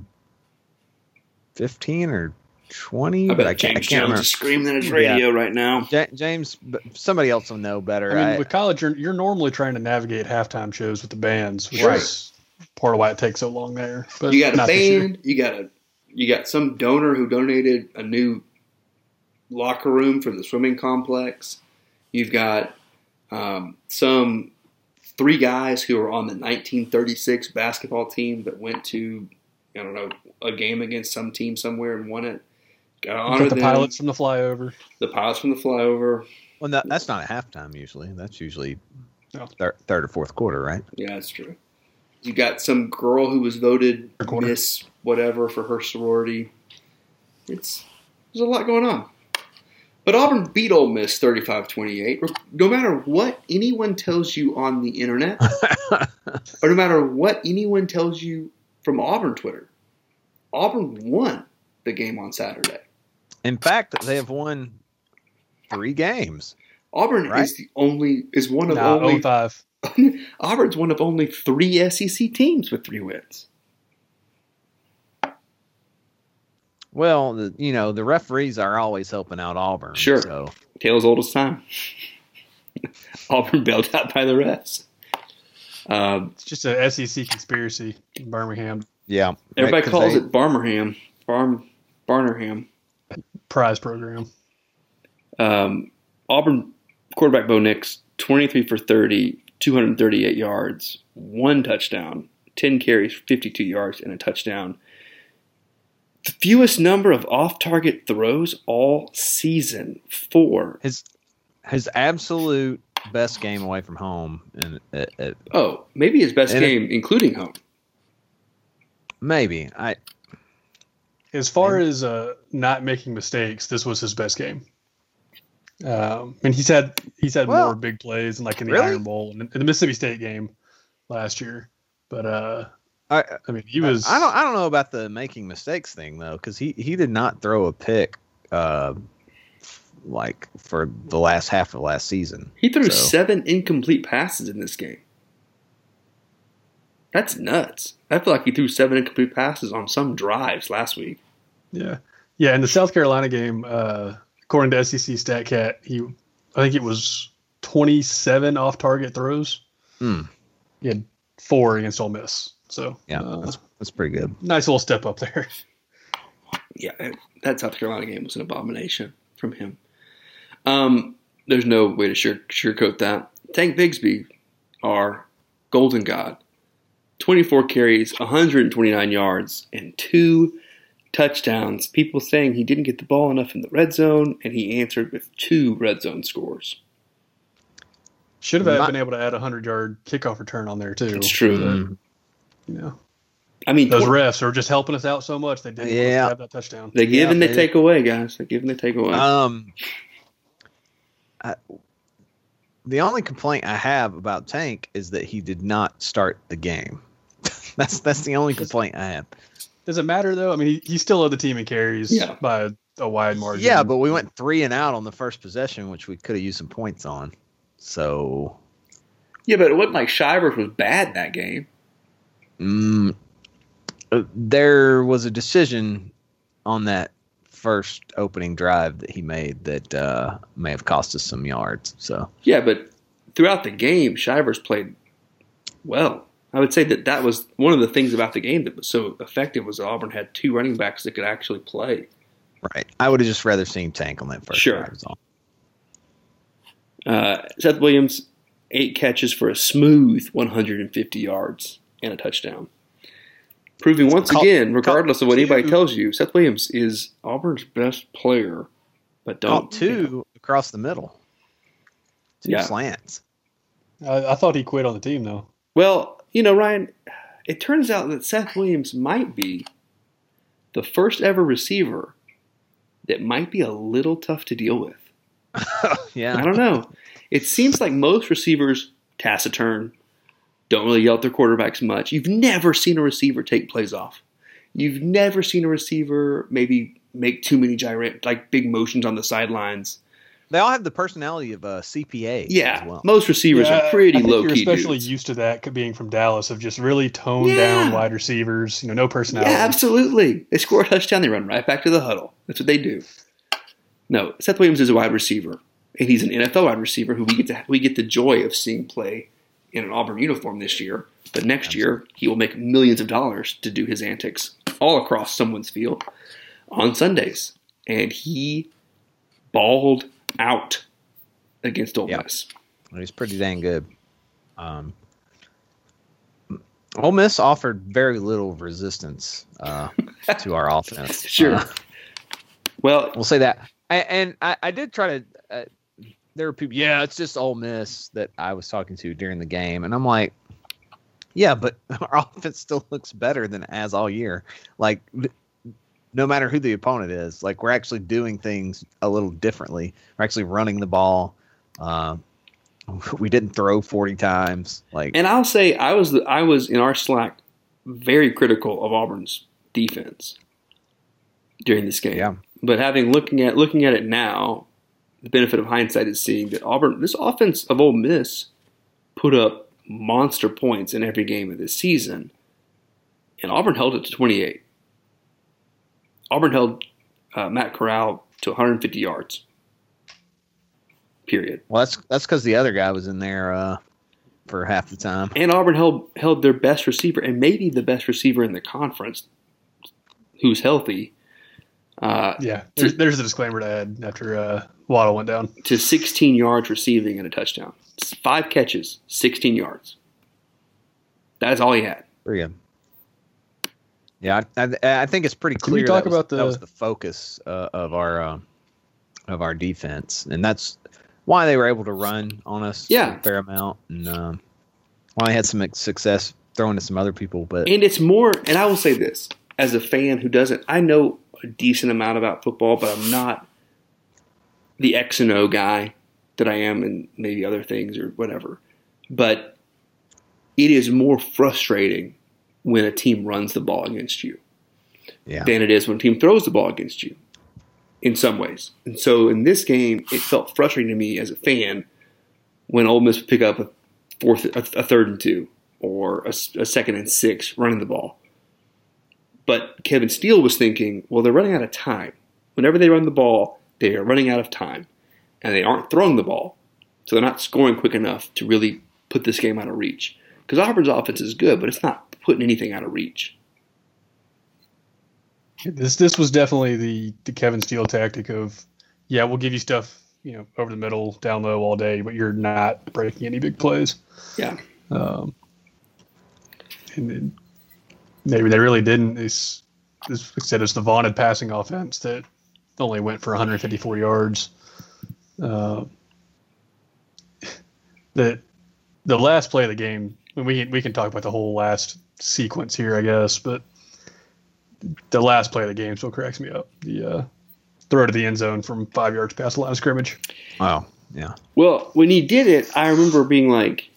fifteen or twenty. I but bet I can't. I James can't Jones remember. is screaming at his Yeah. radio right now. Ja- James, but somebody else will know better. I mean, I- with college, you're, you're normally trying to navigate halftime shows with the bands, which Right. is part of why it takes so long there. But You got a not this year. band, you got a you got some donor who donated a new locker room for the swimming complex. You've got um, some three guys who were on the 1936 basketball team that went to I don't know a game against some team somewhere and won it. Got to You honor the them. pilots from the flyover. the pilots from the flyover. Well, that, that's not a halftime usually. That's usually No. thir- third or fourth quarter, right? Yeah, that's true. You got some girl who was voted Miss whatever for her sorority. It's there's a lot going on. But Auburn beat Ole Miss 35-28. No matter what anyone tells you on the internet, or no matter what anyone tells you from Auburn Twitter, Auburn won the game on Saturday. In fact, they have won three games. Auburn Right? is the only is one of Nah, only 05. Auburn's one of only three SEC teams with three wins. Well, the, you know the referees are always helping out Auburn. Sure. So Tale's old as time. Auburn bailed out by the refs. Um, It's just a SEC conspiracy in Birmingham. yeah, everybody right, 'cause calls they- it Barmerham, Barm, Barnerham. Prize program. Um, Auburn quarterback Bo Nix, 23 for 30, 238 yards, one touchdown, 10 carries, 52 yards, and a touchdown. The fewest number of off target throws all season, four. his his absolute best game away from home, and uh, uh, Oh, maybe his best And it- game, including home. maybe I As far as uh, not making mistakes, this was his best game. Um, and he's had he's had Well, more big plays, and like in the really? Iron Bowl and in the Mississippi State game last year. But uh, I I mean, he was. I don't I don't know about the making mistakes thing though, because he he did not throw a pick, uh, like for the last half of last season. He threw So- seven incomplete passes in this game. That's nuts. I feel like he threw seven incomplete passes on some drives last week. Yeah, yeah. In the South Carolina game, uh, according to SEC StatCat, he I think it was 27 off-target throws. Hmm. He had four against Ole Miss. So Yeah, uh, that's that's pretty good. nice little step up there. Yeah, that South Carolina game was an abomination from him. Um, there's no way to sure, sugarcoat that. Tank Bigsby, our golden god, 24 carries, 129 yards, and two touchdowns. People saying he didn't get the ball enough in the red zone, and he answered with two red zone scores. Should have Not- been able to add a hundred-yard kickoff return on there too. It's true. Mm. You know, I mean, those tw- refs are just helping us out so much. They didn't Yeah. have that touchdown. they give Yeah, and they they- take away, guys. They give and they take away. Um, I, the only complaint I have about Tank is that he did not start the game. that's that's the only complaint I have. Does it matter though? I mean, he, he still led the team in carries Yeah. by a, a wide margin. Yeah, but we went three and out on the first possession, which we could have used some points on. So yeah, but it wasn't like Shivers was bad in that game. Mm, uh, there was a decision on that first opening drive that he made that uh, may have cost us some yards. So Yeah, but throughout the game, Shivers played well. I would say that that was one of the things about the game that was so effective was that Auburn had two running backs that could actually play. right, I would have just rather seen Tank on that first Sure. drive. all. Uh, Seth Williams, eight catches for a smooth 150 yards and a touchdown. Proving once Caught- again, regardless of what caught anybody tells you, Seth Williams is Auburn's best player. But don't Caught two across the middle, two Yeah. slants. I, I thought he quit on the team though. Well, you know, Ryan, it turns out that Seth Williams might be the first ever receiver that might be a little tough to deal with. Yeah. I don't know. It seems like most receivers taciturn, don't really yell at their quarterbacks much. You've never seen a receiver take plays off. You've never seen a receiver maybe make too many gyrate like big motions on the sidelines. they all have the personality of uh, a CPA. Yeah, as well. most receivers Yeah, are pretty I think low You're key especially dudes. used to that being from Dallas of just really toned Yeah. down wide receivers. You know, no personality. Yeah, absolutely. They score a touchdown, they run right back to the huddle. That's what they do. No, Seth Williams is a wide receiver, and he's an NFL wide receiver who we get to we get the joy of seeing play in an Auburn uniform this year. But next year, he will make millions of dollars to do his antics all across someone's field on Sundays, and he balled out against Ole Yep. Miss. He's pretty dang good. Um, Ole Miss offered very little resistance uh, to our offense. Sure. Uh, Well, we'll say that. And, and I, I did try to. Uh, there were people. Yeah, it's just Ole Miss that I was talking to during the game, and I'm like, yeah, but our offense still looks better than it has all year. Like, no matter who the opponent is, like we're actually doing things a little differently. We're actually running the ball. Uh, we didn't throw 40 times. Like, and I'll say I was the, I was in our Slack very critical of Auburn's defense during this game. Yeah. But having looking at looking at it now, the benefit of hindsight is seeing that Auburn, this offense of Ole Miss, put up monster points in every game of this season, and Auburn held it to 28. Auburn held uh, Matt Corral to 150 yards. Period. well, that's that's because the other guy was in there uh, for half the time. And Auburn held held their best receiver and maybe the best receiver in the conference, who's healthy, uh, Yeah, there's, there's a disclaimer to add after uh, Waddle went down. to 16 yards receiving and a touchdown. It's Five catches, 16 yards. That's all he had. Pretty good. Yeah, I, I, I think it's pretty Can we clear. talk that was, about that the- was the focus uh, of our uh, of our defense, and that's why they were able to run on us Yeah. a fair amount, and um, why they had some success throwing to some other people. But And it's more, and I will say this as a fan who doesn't, I know a decent amount about football, but I'm not the X and O guy that I am and maybe other things or whatever. But it is more frustrating when a team runs the ball against you yeah, than it is when a team throws the ball against you in some ways. And so in this game, it felt frustrating to me as a fan when Ole Miss would pick up a fourth, a, a third and two, or a second and six running the ball. But Kevin Steele was thinking, well, they're running out of time. Whenever they run the ball, they are running out of time, and they aren't throwing the ball, so they're not scoring quick enough to really put this game out of reach. Because Auburn's offense is good, but it's not putting anything out of reach. This this was definitely the the Kevin Steele tactic of, yeah, we'll give you stuff, you know, over the middle, down low all day, but you're not breaking any big plays. Yeah. Um, and then maybe they really didn't. It's, it's like I said it's the vaunted passing offense that only went for 154 yards. Uh, the the last play of the game, we can, we can talk about the whole last sequence here, I guess, but the last play of the game still cracks me up. The uh, throw to the end zone from five yards past the line of scrimmage. oh yeah, Well, when he did it, I remember being like,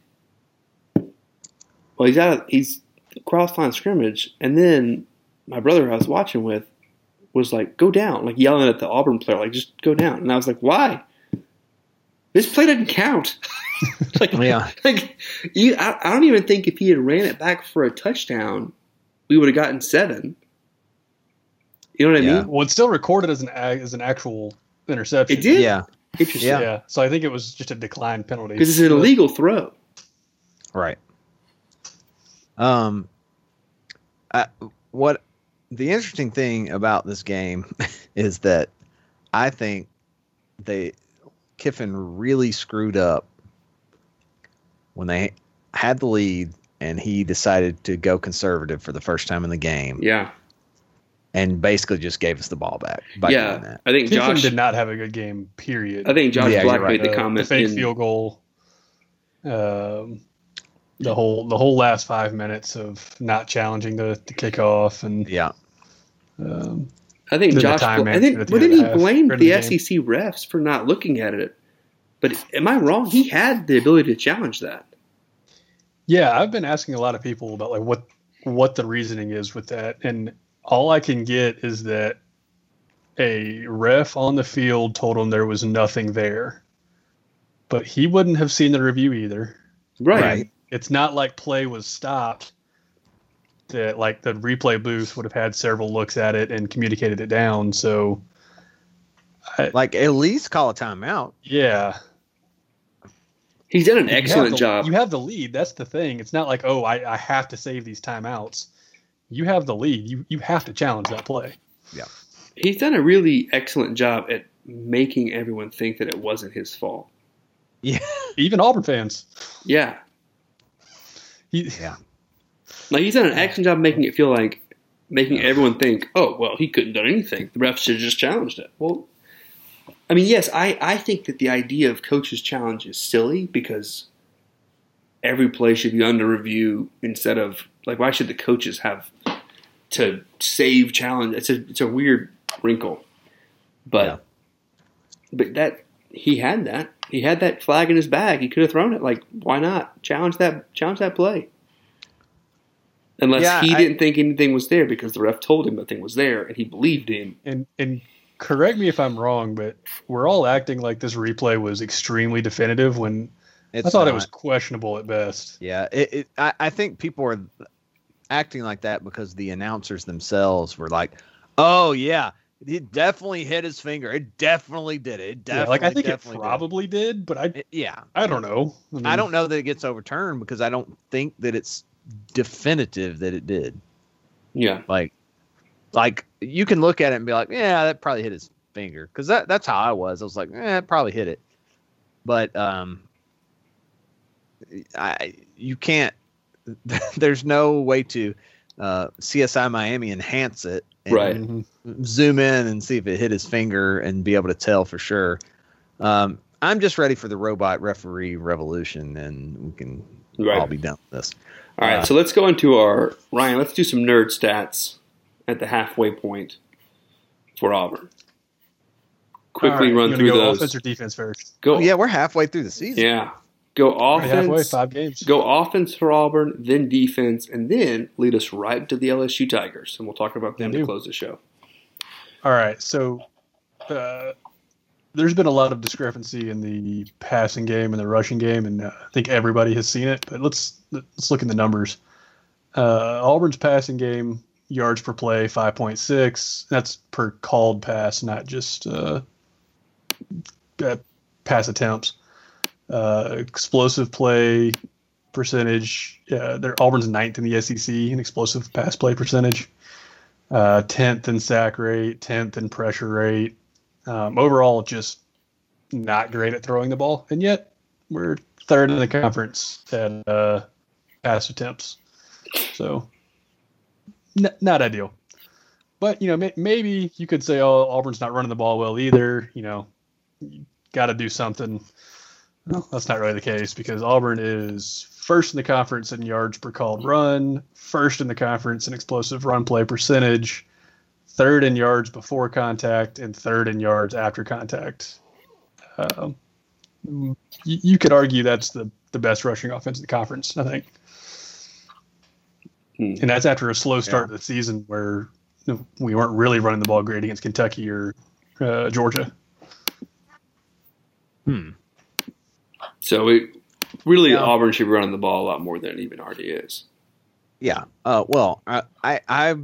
"Well, he's out. Of, he's cross line scrimmage." And then my brother I was watching with was like, "Go down!" Like yelling at the Auburn player, like, "Just go down!" And I was like, "Why? This play doesn't count." like, Yeah. like you, I, I don't even think if he had ran it back for a touchdown, we would have gotten seven. You know what I Yeah. mean? Well, it's still recorded as an as an actual interception. It did. yeah, Interesting. Yeah. Yeah. So I think it was just a decline penalty. Because it's an illegal throw. right. Um, I, what the interesting thing about this game is that I think they Kiffin really screwed up when they had the lead and he decided to go conservative for the first time in the game Yeah. and basically just gave us the ball back by yeah, doing that. I think Kiffin Josh. did not have a good game. Period. I think Josh Yeah, Black right. made the Uh, comment. fake in- field goal. Um, the whole the whole last five minutes of not challenging the, the kickoff and Yeah. Um, I think Josh. time Bla- I think. at the Well, end then he the half, blamed the, the. SEC refs for not looking at it. But am I wrong? He had the ability to challenge that. yeah, I've been asking a lot of people about like what what the reasoning is with that, and all I can get is that a ref on the field told him there was nothing there, but he wouldn't have seen the review either. Right. Right. it's not like play was stopped that like the replay booth would have had several looks at it and communicated it down so Like at least call a timeout. yeah He's done an You excellent the- job. you have the lead that's the thing it's not like oh I, I have to save these timeouts you have the lead. You you have to challenge that play. Yeah. He's done a really excellent job at making everyone think that it wasn't his fault. Yeah. Even Auburn fans. Yeah. He, Yeah. Like he's done an excellent job making it feel like making everyone think, oh well, he couldn't done anything. The refs should have just challenged it. Well, I mean, yes, I I think that the idea of coaches challenge is silly because every play should be under review instead of like why should the coaches have to save challenge? It's a it's a weird wrinkle, but Yeah. but that he had that he had that flag in his bag. He could have thrown it. Like why not challenge that challenge that play? Unless Yeah, he I- didn't think anything was there because the ref told him the thing was there and he believed him. and and correct me if I'm wrong, but we're all acting like this replay was extremely definitive when It's I thought it was questionable at best. Yeah, it, it, I, I think people are acting like that because the announcers themselves were like, "Oh yeah, he definitely hit his finger. It definitely did it. It Yeah, like I think it definitely did probably did, but I It- yeah, I don't know. mean, I don't know that it gets overturned because I don't think that it's definitive that it did. Yeah. Like, like you can look at it and be like, "Yeah, that probably hit his finger," because that that's how I was. I was like, "Eh, it probably hit it," but um, I you can't. There's no way to uh, CSI Miami enhance it and Right. Zoom in and see if it hit his finger and be able to tell for sure. Um, I'm just ready for the robot referee revolution, and we can Right. all be done with this. All right, Uh, so let's go into our Ryan. Let's do some nerd stats at the halfway point for Auburn. Quickly All right, run you through go those. Offense or defense first? Go, Oh, yeah, we're halfway through the season. yeah. Go Already halfway, offense. five games. Go offense for Auburn, then defense, and then lead us right to the LSU Tigers, and we'll talk about them to close the show. All right, so uh, there's been a lot of discrepancy in the passing game and the rushing game, and uh, I think everybody has seen it. But let's let's look in the numbers. Uh, Auburn's passing game yards per play 5.6. That's per called pass, not just uh, uh, pass attempts. Uh, explosive play percentage. Uh, they're Auburn's ninth in the SEC in explosive pass play percentage uh, 10th in sack rate, 10th in pressure rate. Um, overall, just not great at throwing the ball. And yet, we're third in the conference at uh, pass attempts. So, n- not ideal. But, you know, may- maybe you could say, oh, Auburn's not running the ball well either. You know, got to do something. Well, that's not really the case because Auburn is first in the conference in yards per called run, first in the conference in explosive run play percentage, third in yards before contact, and third in yards after contact. Um, you, you could argue that's the, the best rushing offense in the conference, I think. Hmm. And that's after a slow start to the season where you know, we weren't really running the ball great against Kentucky or uh, Georgia. Hmm. So it really Yeah. Auburn should be running the ball a lot more than it even already is. Yeah. Uh, well, I, I I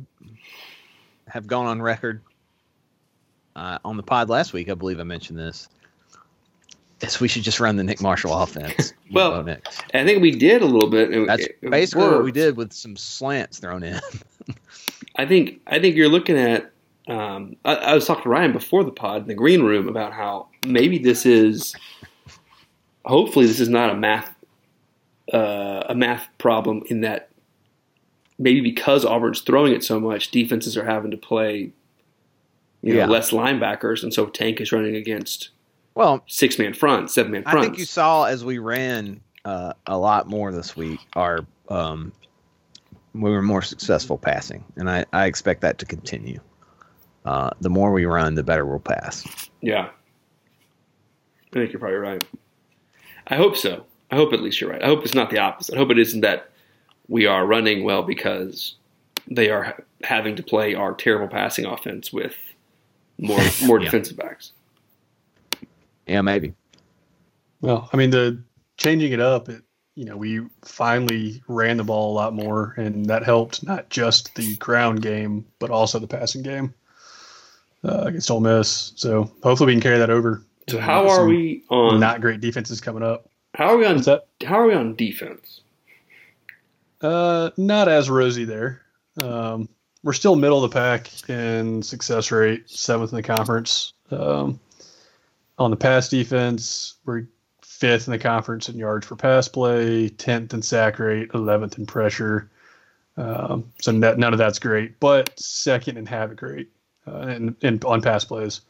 have gone on record uh, on the pod last week. I believe I mentioned this. Is we should just run the Nick Marshall offense. Well, I think we did a little bit. and that's it- it basically what we did with some slants thrown in. I think I think you're looking at. Um, I, I was talking to Ryan before the pod in the green room about how maybe this is. Hopefully, this is not a math uh, a math problem in that maybe because Auburn's throwing it so much, defenses are having to play you know Yeah. less linebackers, and so Tank is running against well, six man front, seven man front. I think you saw as we ran uh, a lot more this week. Our um, we were more successful passing, and I, I expect that to continue. Uh, the more we run, the better we'll pass. Yeah. I think you're probably right. I hope so. I hope at least you're right. I hope it's not the opposite. I hope it isn't that we are running well because they are having to play our terrible passing offense with more more Yeah. defensive backs. Yeah, maybe. Well, I mean, the changing it up, it, you know, we finally ran the ball a lot more, and that helped not just the ground game, but also the passing game uh, against Ole Miss. So hopefully we can carry that over. So how are we on Not great defenses coming up. how are we on What's how are we on defense? Uh, not as rosy there. Um, we're still middle of the pack in success rate, seventh in the conference. Um, on the pass defense, we're fifth in the conference in yards per pass play, tenth in sack rate, eleventh in pressure. Um, so none of that's great, but second in havoc rate uh, and, and on pass plays.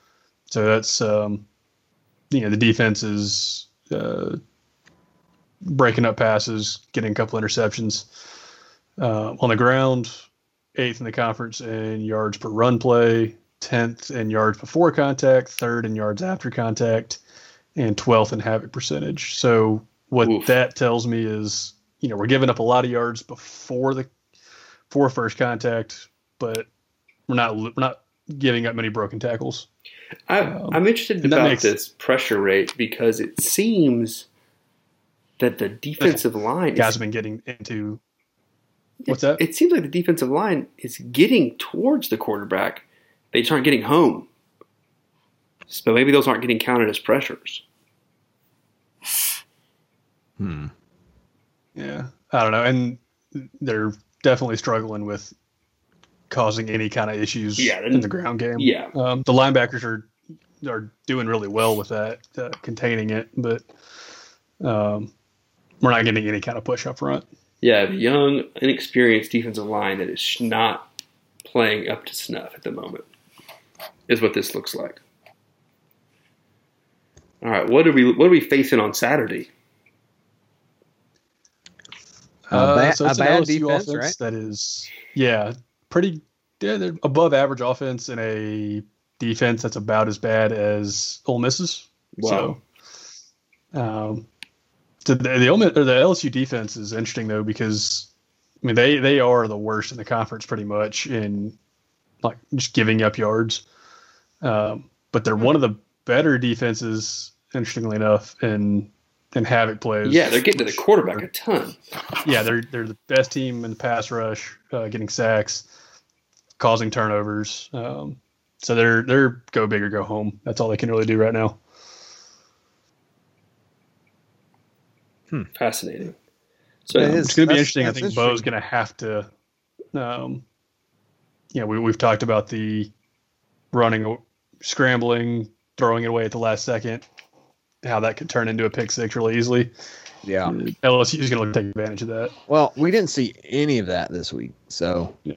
So that's um, you know the defense is uh, breaking up passes, getting a couple interceptions. Uh, on the ground, eighth in the conference in yards per run play, tenth in yards before contact, third in yards after contact, and twelfth in havoc percentage. So what Oof. that tells me is, you know, we're giving up a lot of yards before the for first contact, but we're not we're not giving up many broken tackles. I, Um, I'm interested about makes- this pressure rate because it seems that the defensive line Guys is, have been getting into what's that? It seems like the defensive line is getting towards the quarterback. They just aren't getting home. So maybe those aren't getting counted as pressures. Hmm. Yeah, I don't know, and they're definitely struggling with causing any kind of issues Yeah, in the ground game. Yeah. um, the linebackers are are doing really well with that, uh, containing it, but um, we're not getting any kind of push up front. Yeah, the young, inexperienced defensive line that is not playing up to snuff at the moment is what this looks like. All right, what are we what are we facing on Saturday? A Uh, ba- so it's a an bad LSU defense, offense right? that is, yeah, pretty. Yeah, they're above average offense and a defense that's about as bad as Ole Miss's. Wow. So, um, the the, or the LSU defense is interesting though because I mean they they are the worst in the conference pretty much in like just giving up yards, um, but they're one of the better defenses. Interestingly enough, in in havoc plays. Yeah, they're getting to the quarterback a ton. Yeah, they're they're the best team in the pass rush, uh, getting sacks, causing turnovers. Um, so they're they're go big or go home. That's all they can really do right now. Fascinating. So It is. It's going to be interesting. I that's think Bo's going to have to. Um, yeah, we we've talked about the running, scrambling, throwing it away at the last second. How that could turn into a pick six really easily. Yeah. LSU is going to take advantage of that. Well, we didn't see any of that this week, so Yeah.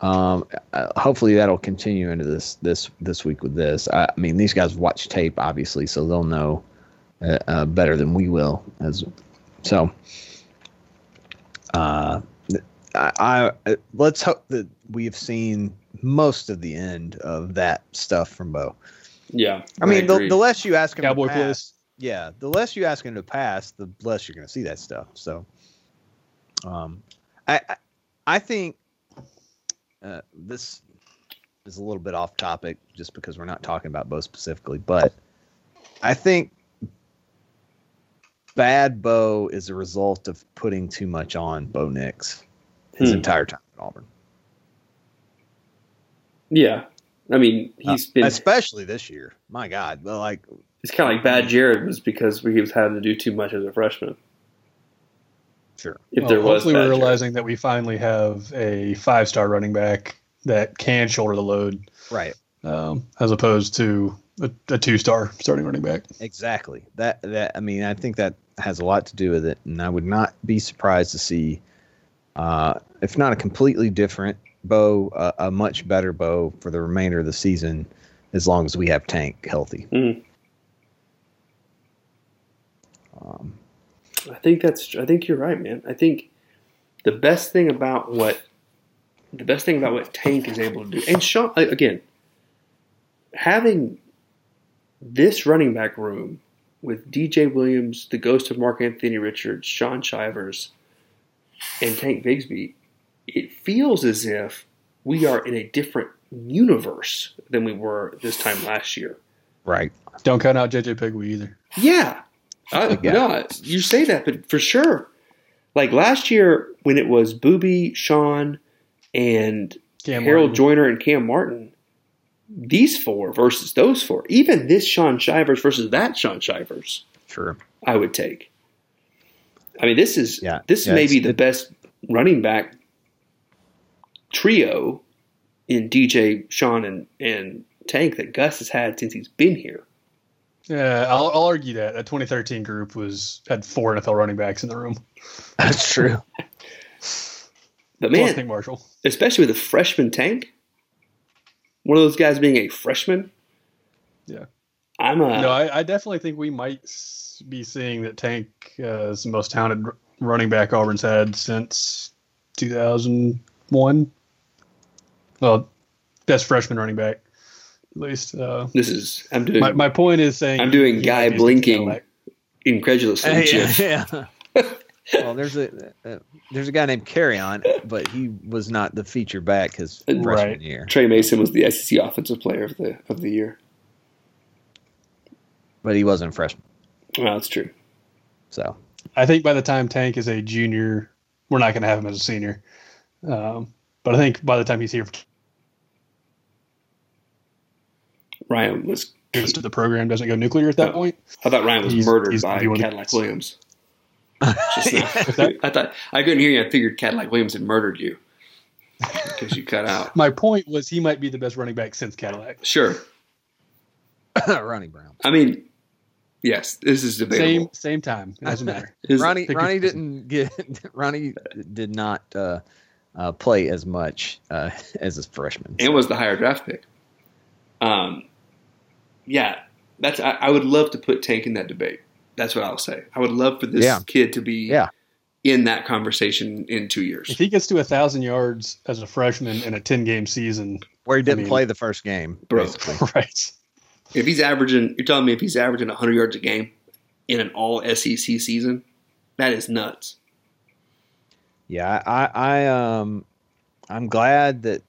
um, uh, hopefully that'll continue into this this this week with this. I, I mean, these guys watch tape obviously, so they'll know uh, uh, better than we will. As so, uh, I, I let's hope that we've seen most of the end of that stuff from Bo. yeah, I mean, the, the less you ask him, Cowboy to pass, yeah, the less you ask him to pass, the less you're going to see that stuff. So, um, I I, I think uh, this is a little bit off topic just because we're not talking about Bo specifically, but I think bad Bo is a result of putting too much on Bo Nix his Hmm. entire time at Auburn, yeah. I mean, he's Uh, been. especially this year. My God, well, like It's kind of like bad Jared was because he was having to do too much as a freshman. sure, If Well, there was, hopefully we're Jared. realizing that we finally have a five star running back that can shoulder the load, right. um, as opposed to a, a two star starting running back. Exactly. That that I mean, I think that has a lot to do with it, and I would not be surprised to see, uh, if not a completely different Bo, uh, a much better Bo for the remainder of the season, as long as we have Tank healthy. Mhm. Um, I think that's. I think you're right, man. I think the best thing about what the best thing about what Tank is able to do, and Shaun again, having this running back room with DJ Williams, the ghost of Mark-Antony Richards, Shaun Shivers, and Tank Bigsby, it feels as if we are in a different universe than we were this time last year. right. Don't count out JJ Pigwee either. Yeah. I, Yeah. No, you say that, but for sure. Like last year when it was Boobee, Shaun, and Cam Harold Martin. Joiner and Cam Martin, these four versus those four, even this Shaun Shivers versus that Shaun Shivers, Sure. I would take. I mean, this is Yeah. this Yeah, may be the it- best running back trio in DJ, Shaun, and and Tank that Gus has had since he's been here. Yeah, I'll, I'll argue that that 2013 group was had four NFL running backs in the room. That's true. But Plus man, Nick Marshall. especially with a freshman Tank, one of those guys being a freshman. Yeah. I'm a no, I, I definitely think we might be seeing that Tank uh, is the most talented running back Auburn's had since 2001. Well, best freshman running back, at least. Uh, this is I'm doing my, my point is saying I'm doing guy might be a blinking incredulously. Hey, yeah. well, there's a uh, there's a guy named Kerryon, but he was not the feature back his freshman Right. year. Tre Mason was the SEC offensive player of the of the year. But he wasn't a freshman. Well, that's true. So I think by the time Tank is a junior, we're not going to have him as a senior. Um, but I think by the time he's here Ryan was. to the program, doesn't go nuclear at that Oh. point. I thought Ryan was He's- murdered he's gonna by one of the Cadillac. Williams. Just now. that? I thought I couldn't hear you. I figured Cadillac Williams had murdered you because you cut out. My point was he might be the best running back since Cadillac. Sure. Ronnie Brown. I mean, yes, this is Same debatable. same time. It doesn't matter. His- Ronnie pick Ronnie didn't get Ronnie did not uh, uh, play as much uh, as a freshman. and was the higher draft pick. Um, yeah, that's. I, I would love to put Tank in that debate. That's what I'll say. I would love for this Yeah. kid to be Yeah. in that conversation in two years. If he gets to a thousand yards as a freshman in a ten game season, Where he didn't mean- play the first game, Bro. basically. right? If he's averaging, you're telling me if he's averaging 100 yards a game in an all SEC season, that is nuts. Yeah, I, I um I'm glad that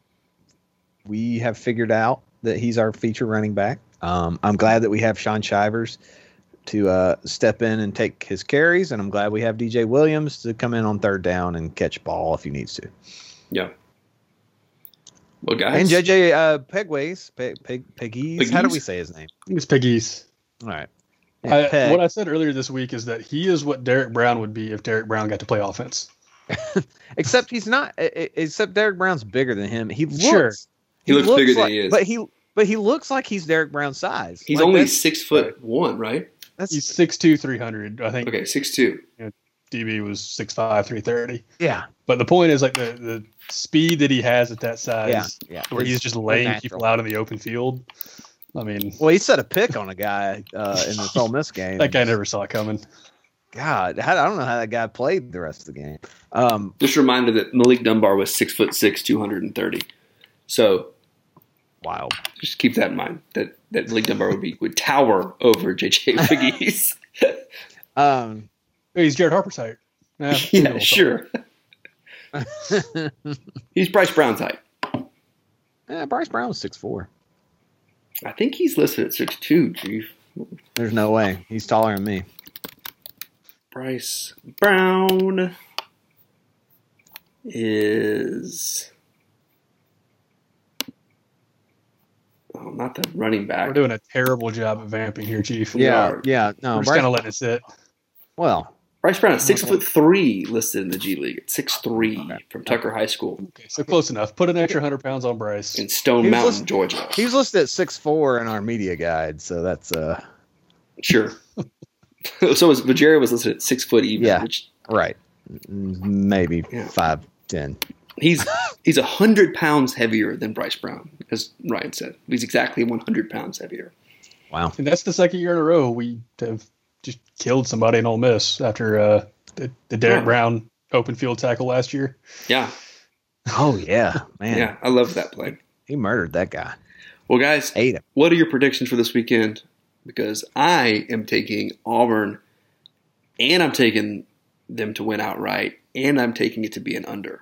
we have figured out that he's our feature running back. Um, I'm glad that we have Shaun Shivers to uh, step in and take his carries, and I'm glad we have DJ Williams to come in on third down and catch ball if he needs to. Yeah. Well, guys, And JJ uh, Pegways, Peg, Peg, Peggies, how do we say his name? I think it's Piggies. All right. I, Peg. what I said earlier this week is that he is what Derrick Brown would be if Derrick Brown got to play offense. except he's not. Except Derrick Brown's bigger than him. He looks. Sure. He looks bigger than he is. But he, but he looks like he's Derrick Brown's size. he's Like, only that's- six foot one, right? That's He's 6'2", 300. I think Okay, six two. DB was 6'5", 330. yeah, But the point is like the, the speed that he has at that size, yeah, yeah. where he's It's just laying people out in the open field. I mean, Well, he set a pick on a guy uh, in the Ole Miss game. that guy never saw it coming. God, I don't know how that guy played the rest of the game. Um, Just a reminder that Malik Dunbar was six foot six, two hundred and thirty. So wild. just keep that in mind that that Malik Dunbar would be would tower over JJ Piggies. Um, Oh, he's Jared Harper's height. Yeah, yeah, sure. He's Bryce Brown's height. yeah, Bryce Brown's six four. I think he's listed at six two. Chief There's no way he's taller than me. Bryce Brown is. Oh, not the running back. We're doing a terrible job of vamping here, Chief. Yeah, are. yeah. No, We're just Bryce, kind of letting it sit. well, Bryce Brown is six foot three listed in the G League. At six three from Tucker High School Okay, so close enough. Put an extra hundred pounds on Bryce. in Stone He was Mountain, listed- Georgia. he's listed at six four in our media guide, so that's uh Sure. so was Vajeria was listed at six foot even. Yeah. Which right, maybe Yeah. five ten. He's he's a hundred pounds heavier than Bryce Brown, as Ryan said. He's exactly one hundred pounds heavier. Wow. And that's the second year in a row we have just killed somebody in Ole Miss after uh, the, the Derrick Yeah. Brown open field tackle last year. Yeah, Oh yeah, man. yeah, I love that play. He murdered that guy. Well, guys, Ate him. what are your predictions for this weekend? Because I am taking Auburn, and I'm taking them to win outright, and I'm taking it to be an under.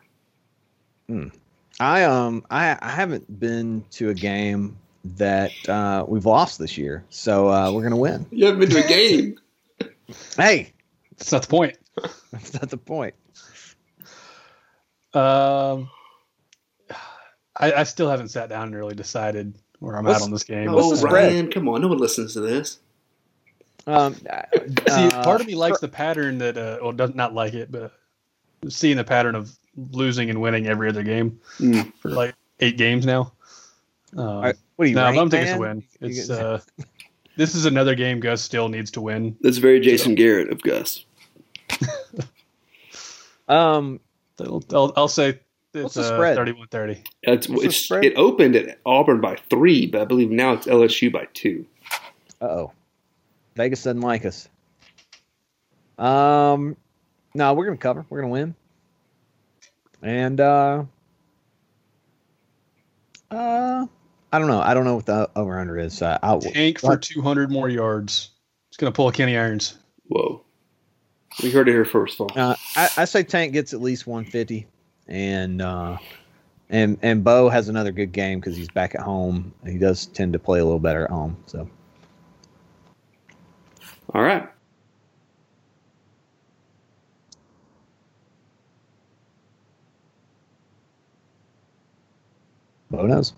I um I I haven't been to a game that uh, we've lost this year, so uh, we're gonna win. You haven't been to a game. Hey, That's not the point. that's not the point. Um, I, I still haven't sat down and really decided where I'm What's- at on this game. Oh, the? Ryan, come on! No one listens to this. Um, See, uh, part of me likes the pattern that, uh, well, does not like it, but seeing the pattern of losing and winning every other game Mm. for like eight games now. Um, All right, what are you? no, Rain I'm taking Man? it's a win. It's uh, this is another game Gus still needs to win. That's very Jason Garrett of Gus. um, I'll, I'll, I'll say What's it's the uh, spread? 31-30. It's, it's spread? it opened at Auburn by three, but I believe now it's LSU by two. uh oh, Vegas doesn't like us. Um, no, we're gonna cover. We're gonna win. And uh, uh, I don't know. I don't know what the over under is. Uh, I'll, Tank for 200 more yards. It's going to pull a Kenny Irons. Whoa. We heard it here first, folks. Uh, I, I say Tank gets at least 150, and uh, and and Bo has another good game because he's back at home. He does tend to play a little better at home. So All right. Bo knows.